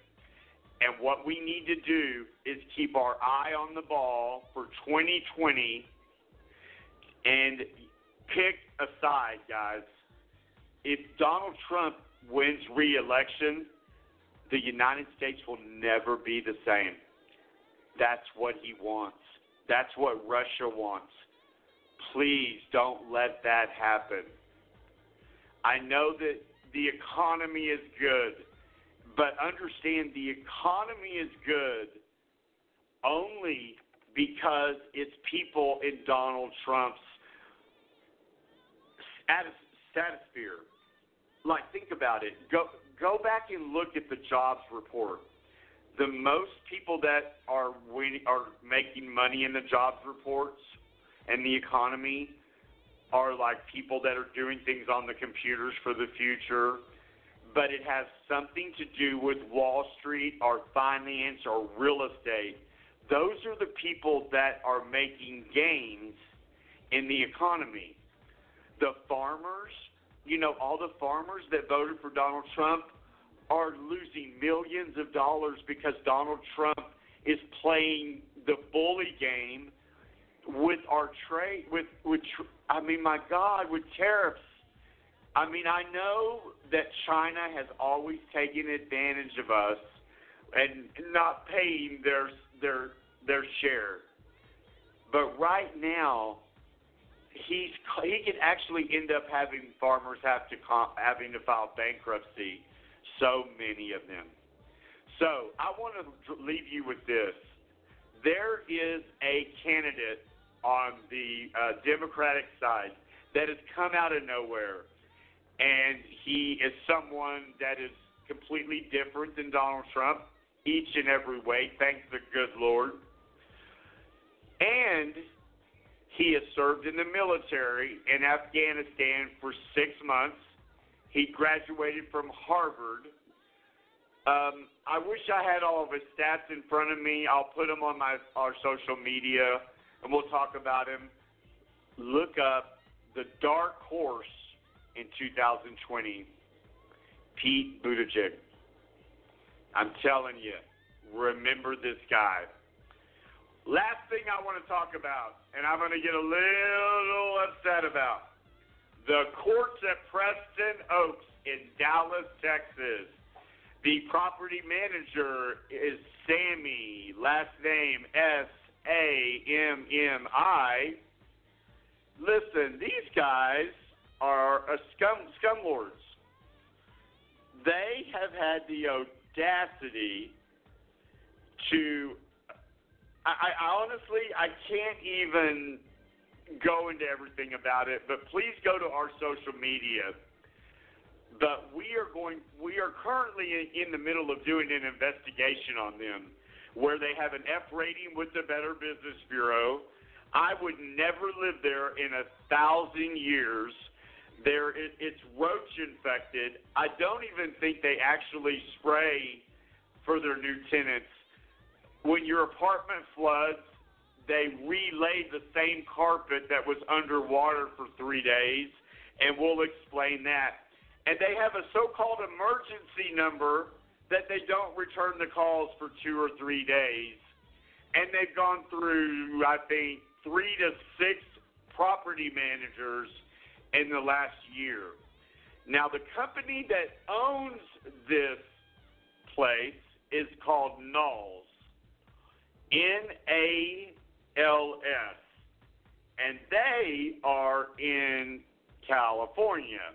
[SPEAKER 5] And what we need to do is keep our eye on the ball for 2020 and pick a side, guys. If Donald Trump wins re election, the United States will never be the same. That's what he wants. That's what Russia wants. Please don't let that happen. I know that the economy is good, but understand the economy is good only because it's people in Donald Trump's stratosphere. Like, think about it. Go go back and look at the jobs report. The most people that are winning, are making money in the jobs reports and the economy are like people that are doing things on the computers for the future, but it has something to do with Wall Street or finance or real estate. Those are the people that are making gains in the economy. The farmers, you know, all the farmers that voted for Donald Trump are losing millions of dollars because Donald Trump is playing the bully game with our trade with with I mean my god with tariffs. I mean I know that China has always taken advantage of us and not paying their their their share. But right now he's he could actually end up having farmers have to having to file bankruptcy so many of them so I want to leave you with this there is a candidate on the uh, Democratic side that has come out of nowhere, and he is someone that is completely different than Donald Trump each and every way. Thank the good Lord. And he has served in the military in Afghanistan for six months. He graduated from Harvard. Um, I wish I had all of his stats in front of me. I'll put them on my our social media and we'll talk about him. Look up the dark horse in 2020, Pete Buttigieg. I'm telling you, remember this guy. Last thing I want to talk about, and I'm going to get a little upset about the courts at Preston Oaks in Dallas, Texas. The property manager is Sammy, last name S a M M I. Listen, these guys are a scum scumlords. They have had the audacity to. I, I honestly, I can't even go into everything about it, but please go to our social media. But we are going. We are currently in, the middle of doing an investigation on them, where they have an F rating with the Better Business Bureau. I would never live there in a thousand years. There, it, it's roach infected. I don't even think they actually spray for their new tenants. When your apartment floods, they relay the same carpet that was underwater for three days, and we'll explain that. And they have a so called emergency number that they don't return the calls for two or three days. And they've gone through, I think, three to six property managers in the last year. Now, the company that owns this place is called Knowles. N A L S. And they are in California.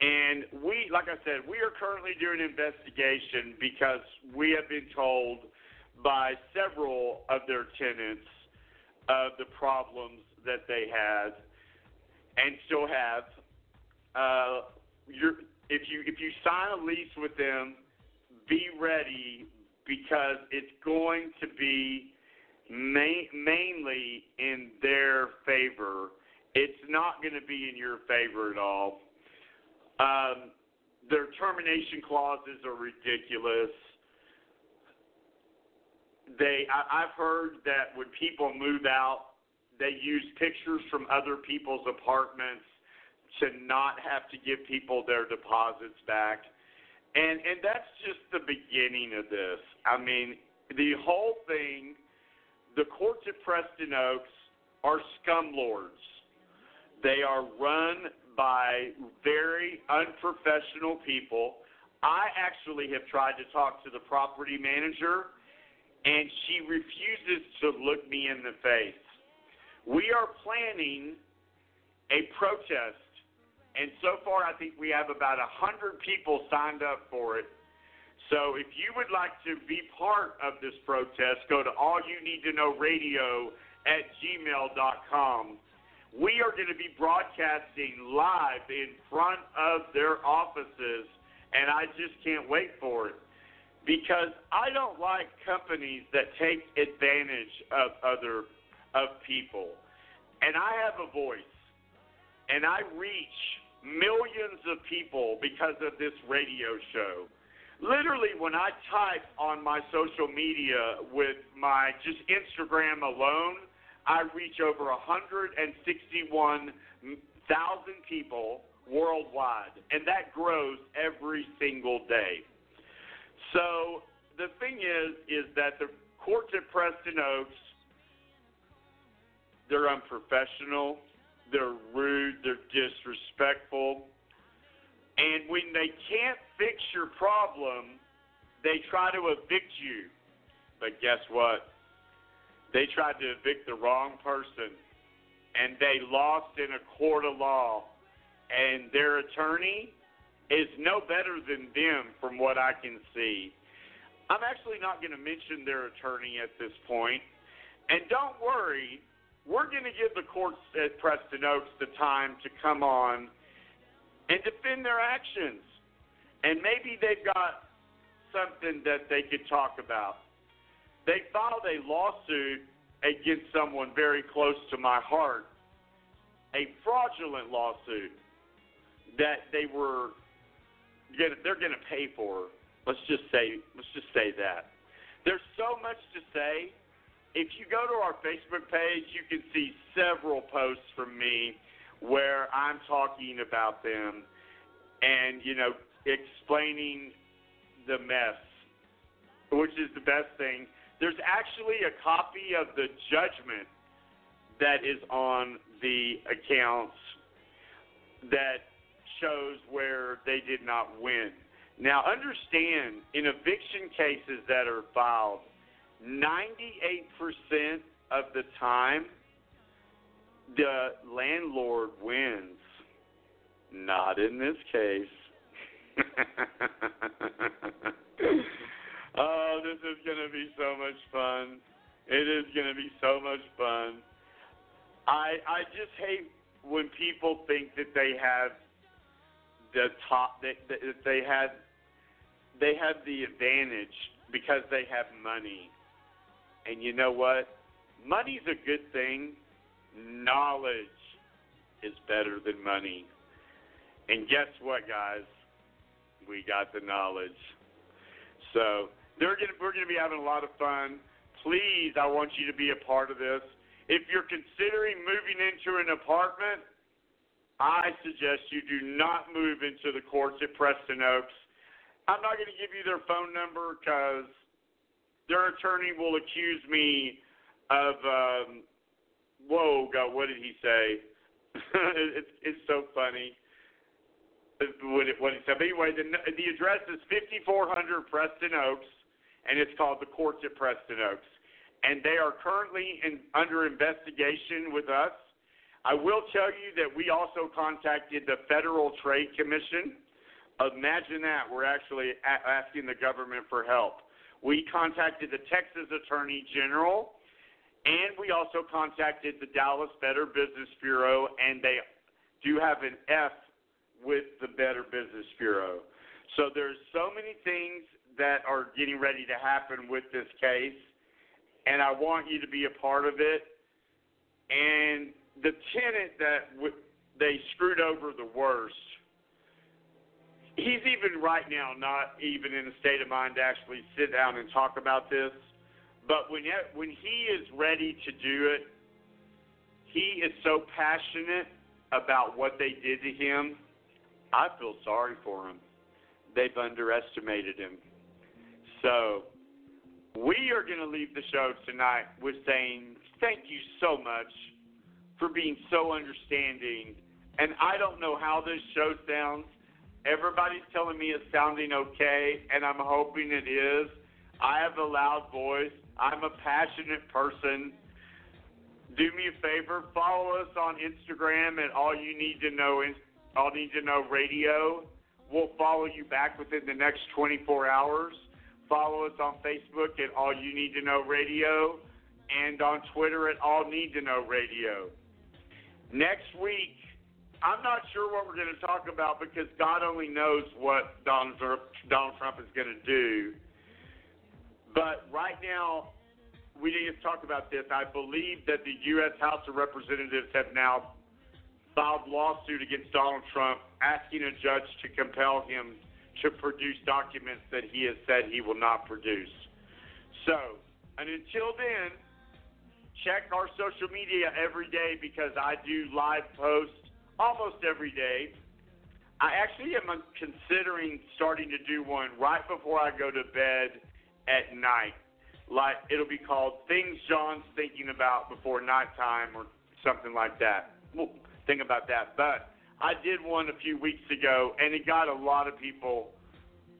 [SPEAKER 5] And we, like I said, we are currently doing an investigation because we have been told by several of their tenants of the problems that they had and still have. Uh, if you if you sign a lease with them, be ready because it's going to be main, mainly in their favor. It's not going to be in your favor at all. Um, their termination clauses are ridiculous. They, I, I've heard that when people move out, they use pictures from other people's apartments to not have to give people their deposits back. And and that's just the beginning of this. I mean, the whole thing, the courts at Preston Oaks are scum lords. They are run by very unprofessional people. I actually have tried to talk to the property manager, and she refuses to look me in the face. We are planning a protest, and so far I think we have about a hundred people signed up for it. So if you would like to be part of this protest, go to all you need to know radio at gmail.com. We are going to be broadcasting live in front of their offices, and I just can't wait for it because I don't like companies that take advantage of other of people. And I have a voice, and I reach millions of people because of this radio show. Literally, when I type on my social media with my just Instagram alone, I reach over 161,000 people worldwide, and that grows every single day. So the thing is, is that the courts at Preston Oaks, they're unprofessional, they're rude, they're disrespectful, and when they can't fix your problem, they try to evict you. But guess what? They tried to evict the wrong person, and they lost in a court of law. And their attorney is no better than them, from what I can see. I'm actually not going to mention their attorney at this point. And don't worry, we're going to give the courts at Preston Oaks the time to come on and defend their actions. And maybe they've got something that they could talk about. They filed a lawsuit against someone very close to my heart, a fraudulent lawsuit that they were gonna, they're going to pay for. Let's just say let's just say that. There's so much to say. If you go to our Facebook page, you can see several posts from me where I'm talking about them and you know explaining the mess, which is the best thing. There's actually a copy of the judgment that is on the accounts that shows where they did not win. Now, understand in eviction cases that are filed, 98% of the time, the landlord wins. Not in this case. oh, this is going to be so much fun. It is going to be so much fun. I I just hate when people think that they have the top that that they had they have the advantage because they have money. And you know what? Money's a good thing. Knowledge is better than money. And guess what, guys? We got the knowledge. So they're gonna, we're going to be having a lot of fun. Please, I want you to be a part of this. If you're considering moving into an apartment, I suggest you do not move into the courts at Preston Oaks. I'm not going to give you their phone number because their attorney will accuse me of, um, whoa, God, what did he say? it's, it's so funny what, it, what he said. But anyway, the, the address is 5400 Preston Oaks, and it's called the Courts at Preston Oaks. And they are currently in, under investigation with us. I will tell you that we also contacted the Federal Trade Commission. Imagine that. We're actually a- asking the government for help. We contacted the Texas Attorney General, and we also contacted the Dallas Better Business Bureau, and they do have an F with the Better Business Bureau. So there's so many things that are getting ready to happen with this case, and I want you to be a part of it. And the tenant that w- they screwed over the worst, he's even right now not even in a state of mind to actually sit down and talk about this. But when when he is ready to do it, he is so passionate about what they did to him I feel sorry for him. They've underestimated him. So we are going to leave the show tonight with saying thank you so much for being so understanding. And I don't know how this show sounds. Everybody's telling me it's sounding okay, and I'm hoping it is. I have a loud voice. I'm a passionate person. Do me a favor, follow us on Instagram at All You Need to Know All Need to Know Radio. We'll follow you back within the next 24 hours. Follow us on Facebook at All You Need to Know Radio and on Twitter at All Need to Know Radio. Next week, I'm not sure what we're going to talk about because God only knows what Donald Donald Trump is going to do. But right now, we need to talk about this. I believe that the U.S. House of Representatives have now filed lawsuit against Donald Trump, asking a judge to compel him to produce documents that he has said he will not produce. So, and until then, check our social media every day because I do live posts almost every day. I actually am considering starting to do one right before I go to bed at night. Like it'll be called "Things John's Thinking About Before Nighttime" or something like that. We'll think about that. But I did one a few weeks ago, and it got a lot of people,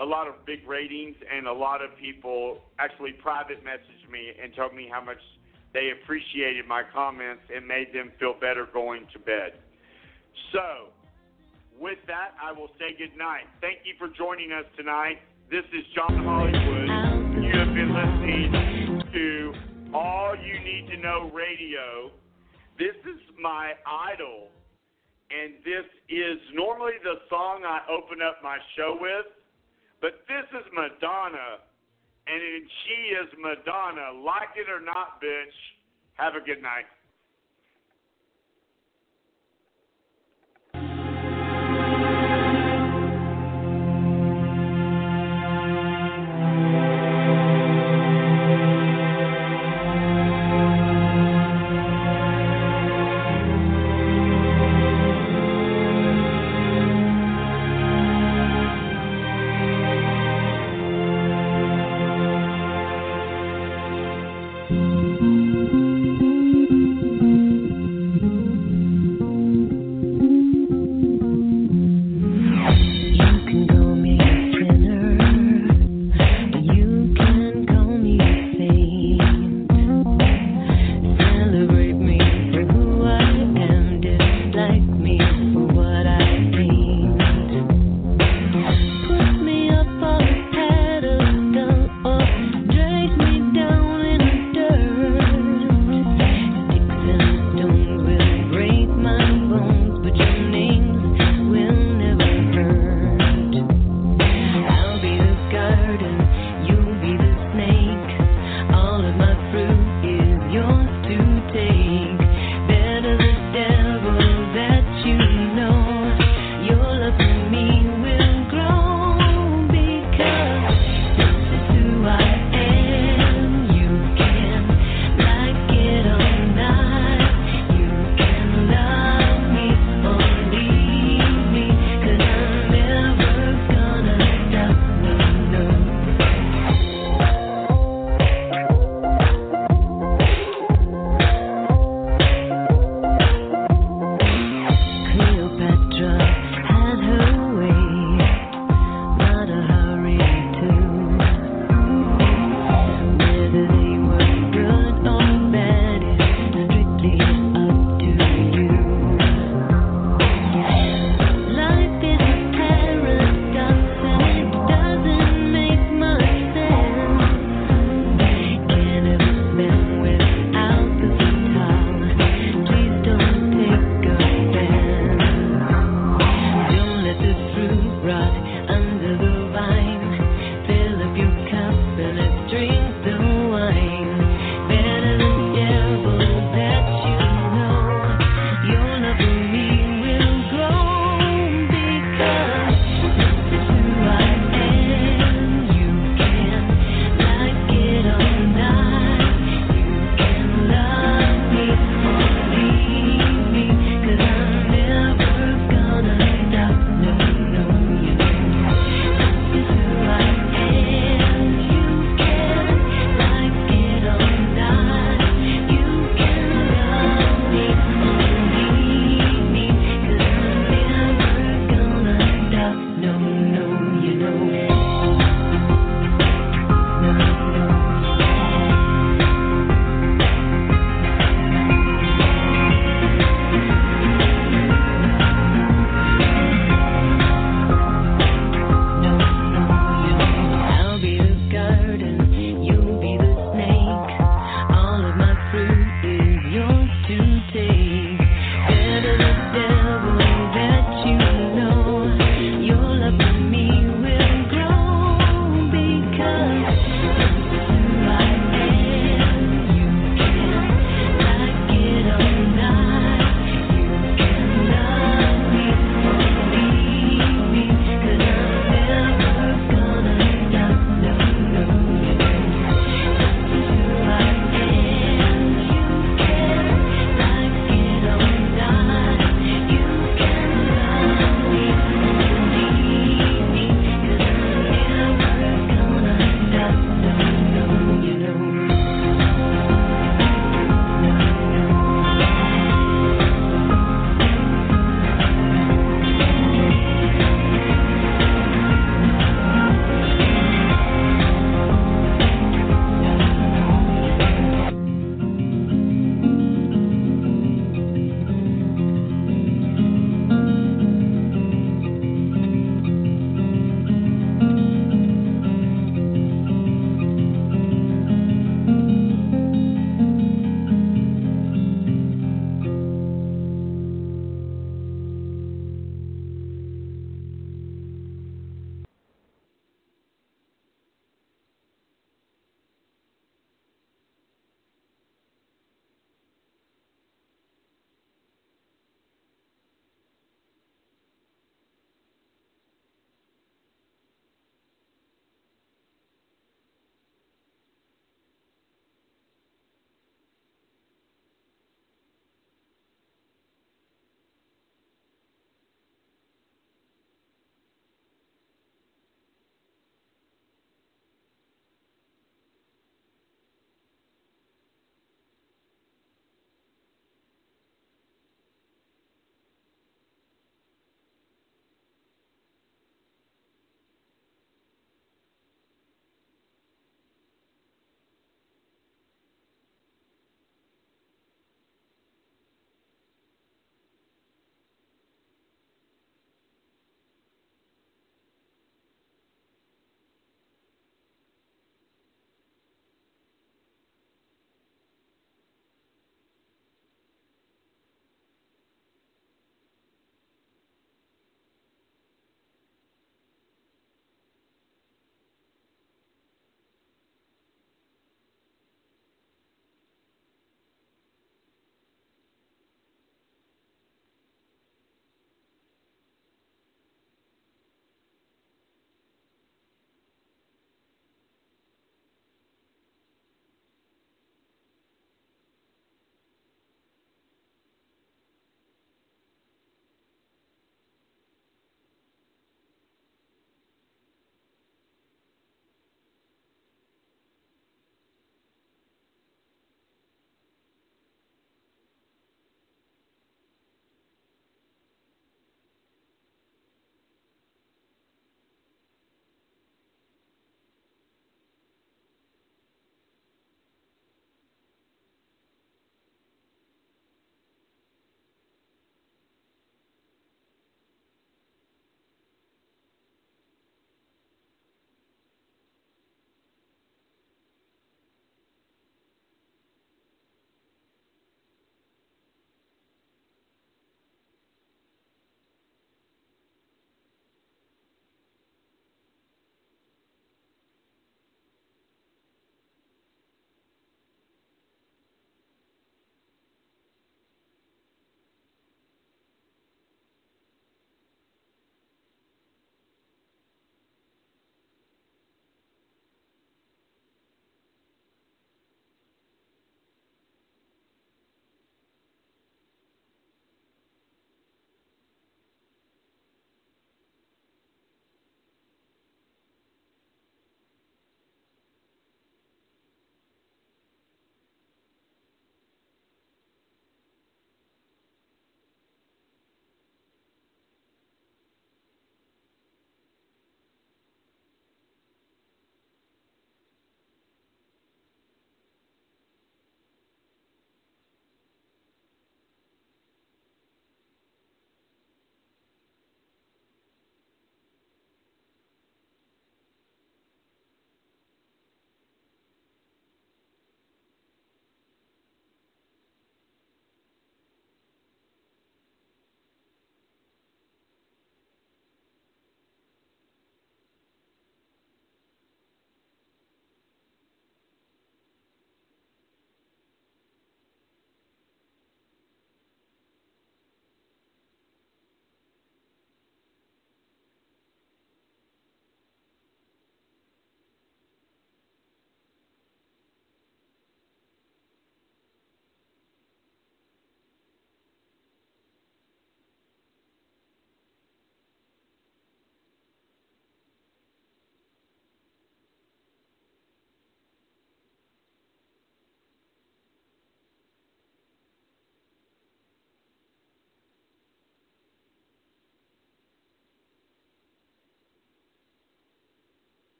[SPEAKER 5] a lot of big ratings, and a lot of people actually private messaged me and told me how much they appreciated my comments and made them feel better going to bed. So, with that, I will say good night. Thank you for joining us tonight. This is John Hollywood. You have been listening to All You Need to Know Radio. This is my idol, and this is normally the song I open up my show with, but this is Madonna, and she is Madonna. Like it or not, bitch. Have a good night.